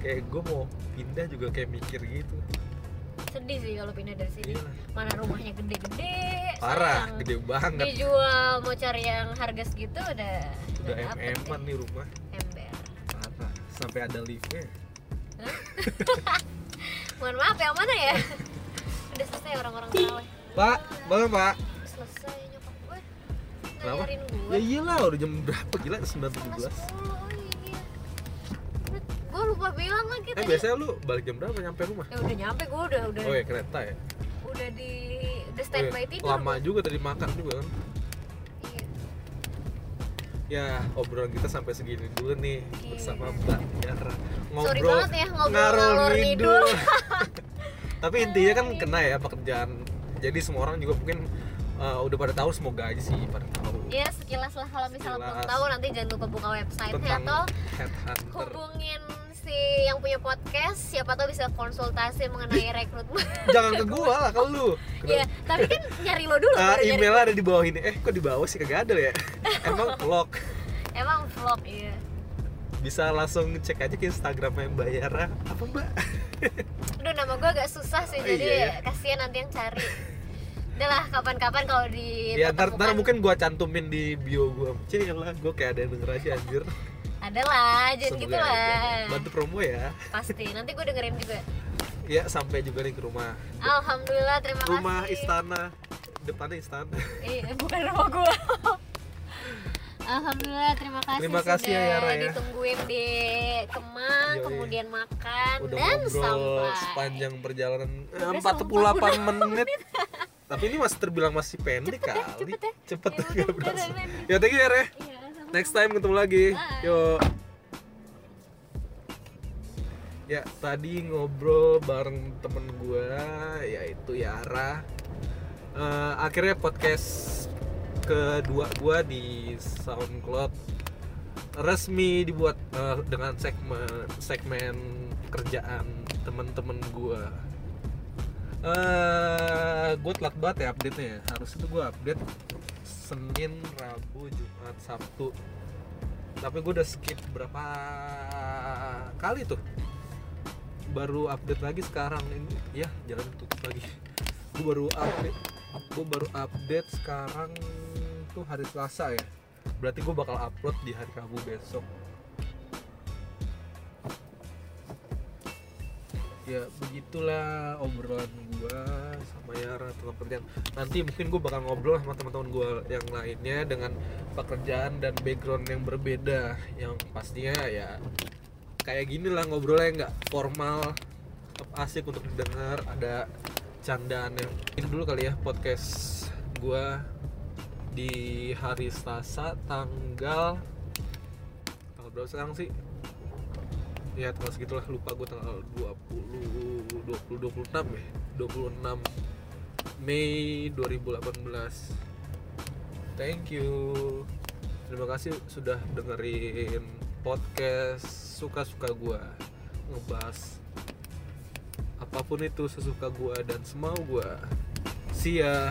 Speaker 2: Kayak gue mau pindah juga kayak mikir gitu
Speaker 1: Sedih sih kalau pindah dari sini.
Speaker 2: Iyalah.
Speaker 1: Mana rumahnya gede-gede.
Speaker 2: Parah,
Speaker 1: sayang.
Speaker 2: gede banget
Speaker 1: Dijual mau cari yang harga segitu udah
Speaker 2: Udah
Speaker 1: deh.
Speaker 2: nih rumah
Speaker 1: Ember.
Speaker 2: Parah, sampai ada liftnya
Speaker 1: Mohon maaf yang mana ya? udah selesai orang-orang salah.
Speaker 2: Pak, bangun pak
Speaker 1: Selesai nyokap gue. Ngajarin gue.
Speaker 2: Ya iyalah, udah jam berapa gila? 9.17
Speaker 1: Setengah lupa bilang lagi
Speaker 2: Eh
Speaker 1: tadi.
Speaker 2: biasanya lu balik jam berapa nyampe rumah?
Speaker 1: Ya udah nyampe gue udah udah
Speaker 2: Oh ya kereta ya?
Speaker 1: udah di udah
Speaker 2: Oh,
Speaker 1: standby
Speaker 2: iya.
Speaker 1: tidur.
Speaker 2: Lama juga tadi makan juga kan
Speaker 1: Iya.
Speaker 2: Ya obrolan kita sampai segini dulu nih
Speaker 1: Iya.
Speaker 2: Bersama Mbak Yara
Speaker 1: Sorry banget ya ngobrol
Speaker 2: ngarol ngidul. Tapi intinya kan kena ya pekerjaan Jadi semua orang juga mungkin uh, udah pada tahu semoga aja sih pada tahu
Speaker 1: Ya sekilas lah kalau misalnya belum tahu nanti jangan lupa buka website atau
Speaker 2: headhunter
Speaker 1: hubungin si yang punya podcast siapa tahu bisa konsultasi mengenai rekrutmen.
Speaker 2: Jangan ke gua lah, ke lu
Speaker 1: ya, tapi kan nyari lo dulu.
Speaker 2: Ah,
Speaker 1: baru nyari-
Speaker 2: email ada di bawah ini. Eh, kok di bawah sih kagak ada ya? Emang vlog.
Speaker 1: Emang vlog iya.
Speaker 2: Bisa langsung cek aja ke Instagramnya Mbak Yara. Apa Mbak?
Speaker 1: Aduh nama gue agak susah sih
Speaker 2: Oh,
Speaker 1: jadi
Speaker 2: iya ya?
Speaker 1: kasihan nanti yang cari. Udah lah kapan-kapan kalau di
Speaker 2: ya ntar, ntar mungkin gua cantumin di bio gua. Cih lah, gua kayak ada yang denger aja anjir.
Speaker 1: Ada lah jangan
Speaker 2: Semoga
Speaker 1: gitu
Speaker 2: aja.
Speaker 1: lah
Speaker 2: Bantu promo ya.
Speaker 1: pasti nanti gue dengerin juga
Speaker 2: Ya sampai juga nih ke rumah.
Speaker 1: alhamdulillah terima
Speaker 2: Rumah
Speaker 1: kasih
Speaker 2: istana. Depannya istana.
Speaker 1: eh bukan rumah gue Alhamdulillah terima kasih
Speaker 2: Terima kasih ya,
Speaker 1: sudah
Speaker 2: Yara, ya.
Speaker 1: ditungguin di Kemang
Speaker 2: Yoi.
Speaker 1: kemudian makan
Speaker 2: Udah
Speaker 1: dan sampai
Speaker 2: sepanjang perjalanan eh,
Speaker 1: Udah
Speaker 2: 48 menit. Tapi ini masih terbilang masih pendek
Speaker 1: Cepet ya,
Speaker 2: kali.
Speaker 1: cepet ya.
Speaker 2: Cepet
Speaker 1: Ya
Speaker 2: berasa.
Speaker 1: udah, udah.
Speaker 2: Ya you Yara. Next time ketemu lagi.
Speaker 1: Bye.
Speaker 2: Yuk. Ya, tadi ngobrol bareng temen gue yaitu Yara. Eh, akhirnya podcast kedua gue di SoundCloud resmi dibuat eh, dengan segmen segmen kerjaan temen-temen gue. Eh, gue telat banget ya update-nya. ya. Harusnya tuh gue update Senin, Rabu, Jumat, Sabtu. Tapi gue udah skip berapa kali tuh. Baru update lagi sekarang ini. Ya, jalan tutup lagi. Gue baru update. Gue baru update sekarang tuh hari Selasa ya. berarti gue bakal upload di hari Rabu besok ya begitulah obrolan gue sama Yara tentang pekerjaan. Nanti mungkin gue bakal ngobrol sama teman-teman gue yang lainnya dengan pekerjaan dan background yang berbeda. Yang pastinya ya kayak gini lah ngobrolnya nggak formal tetap asik untuk didengar. Ada candaan yang ini dulu kali ya podcast gue di hari Selasa tanggal tanggal berapa sih ya tanggal segitulah lupa gue tanggal 20 20 26 ya 26 Mei 2018 thank you. Terima kasih sudah dengerin podcast suka-suka gue ngebahas apa pun itu sesuka gue dan semau gue see ya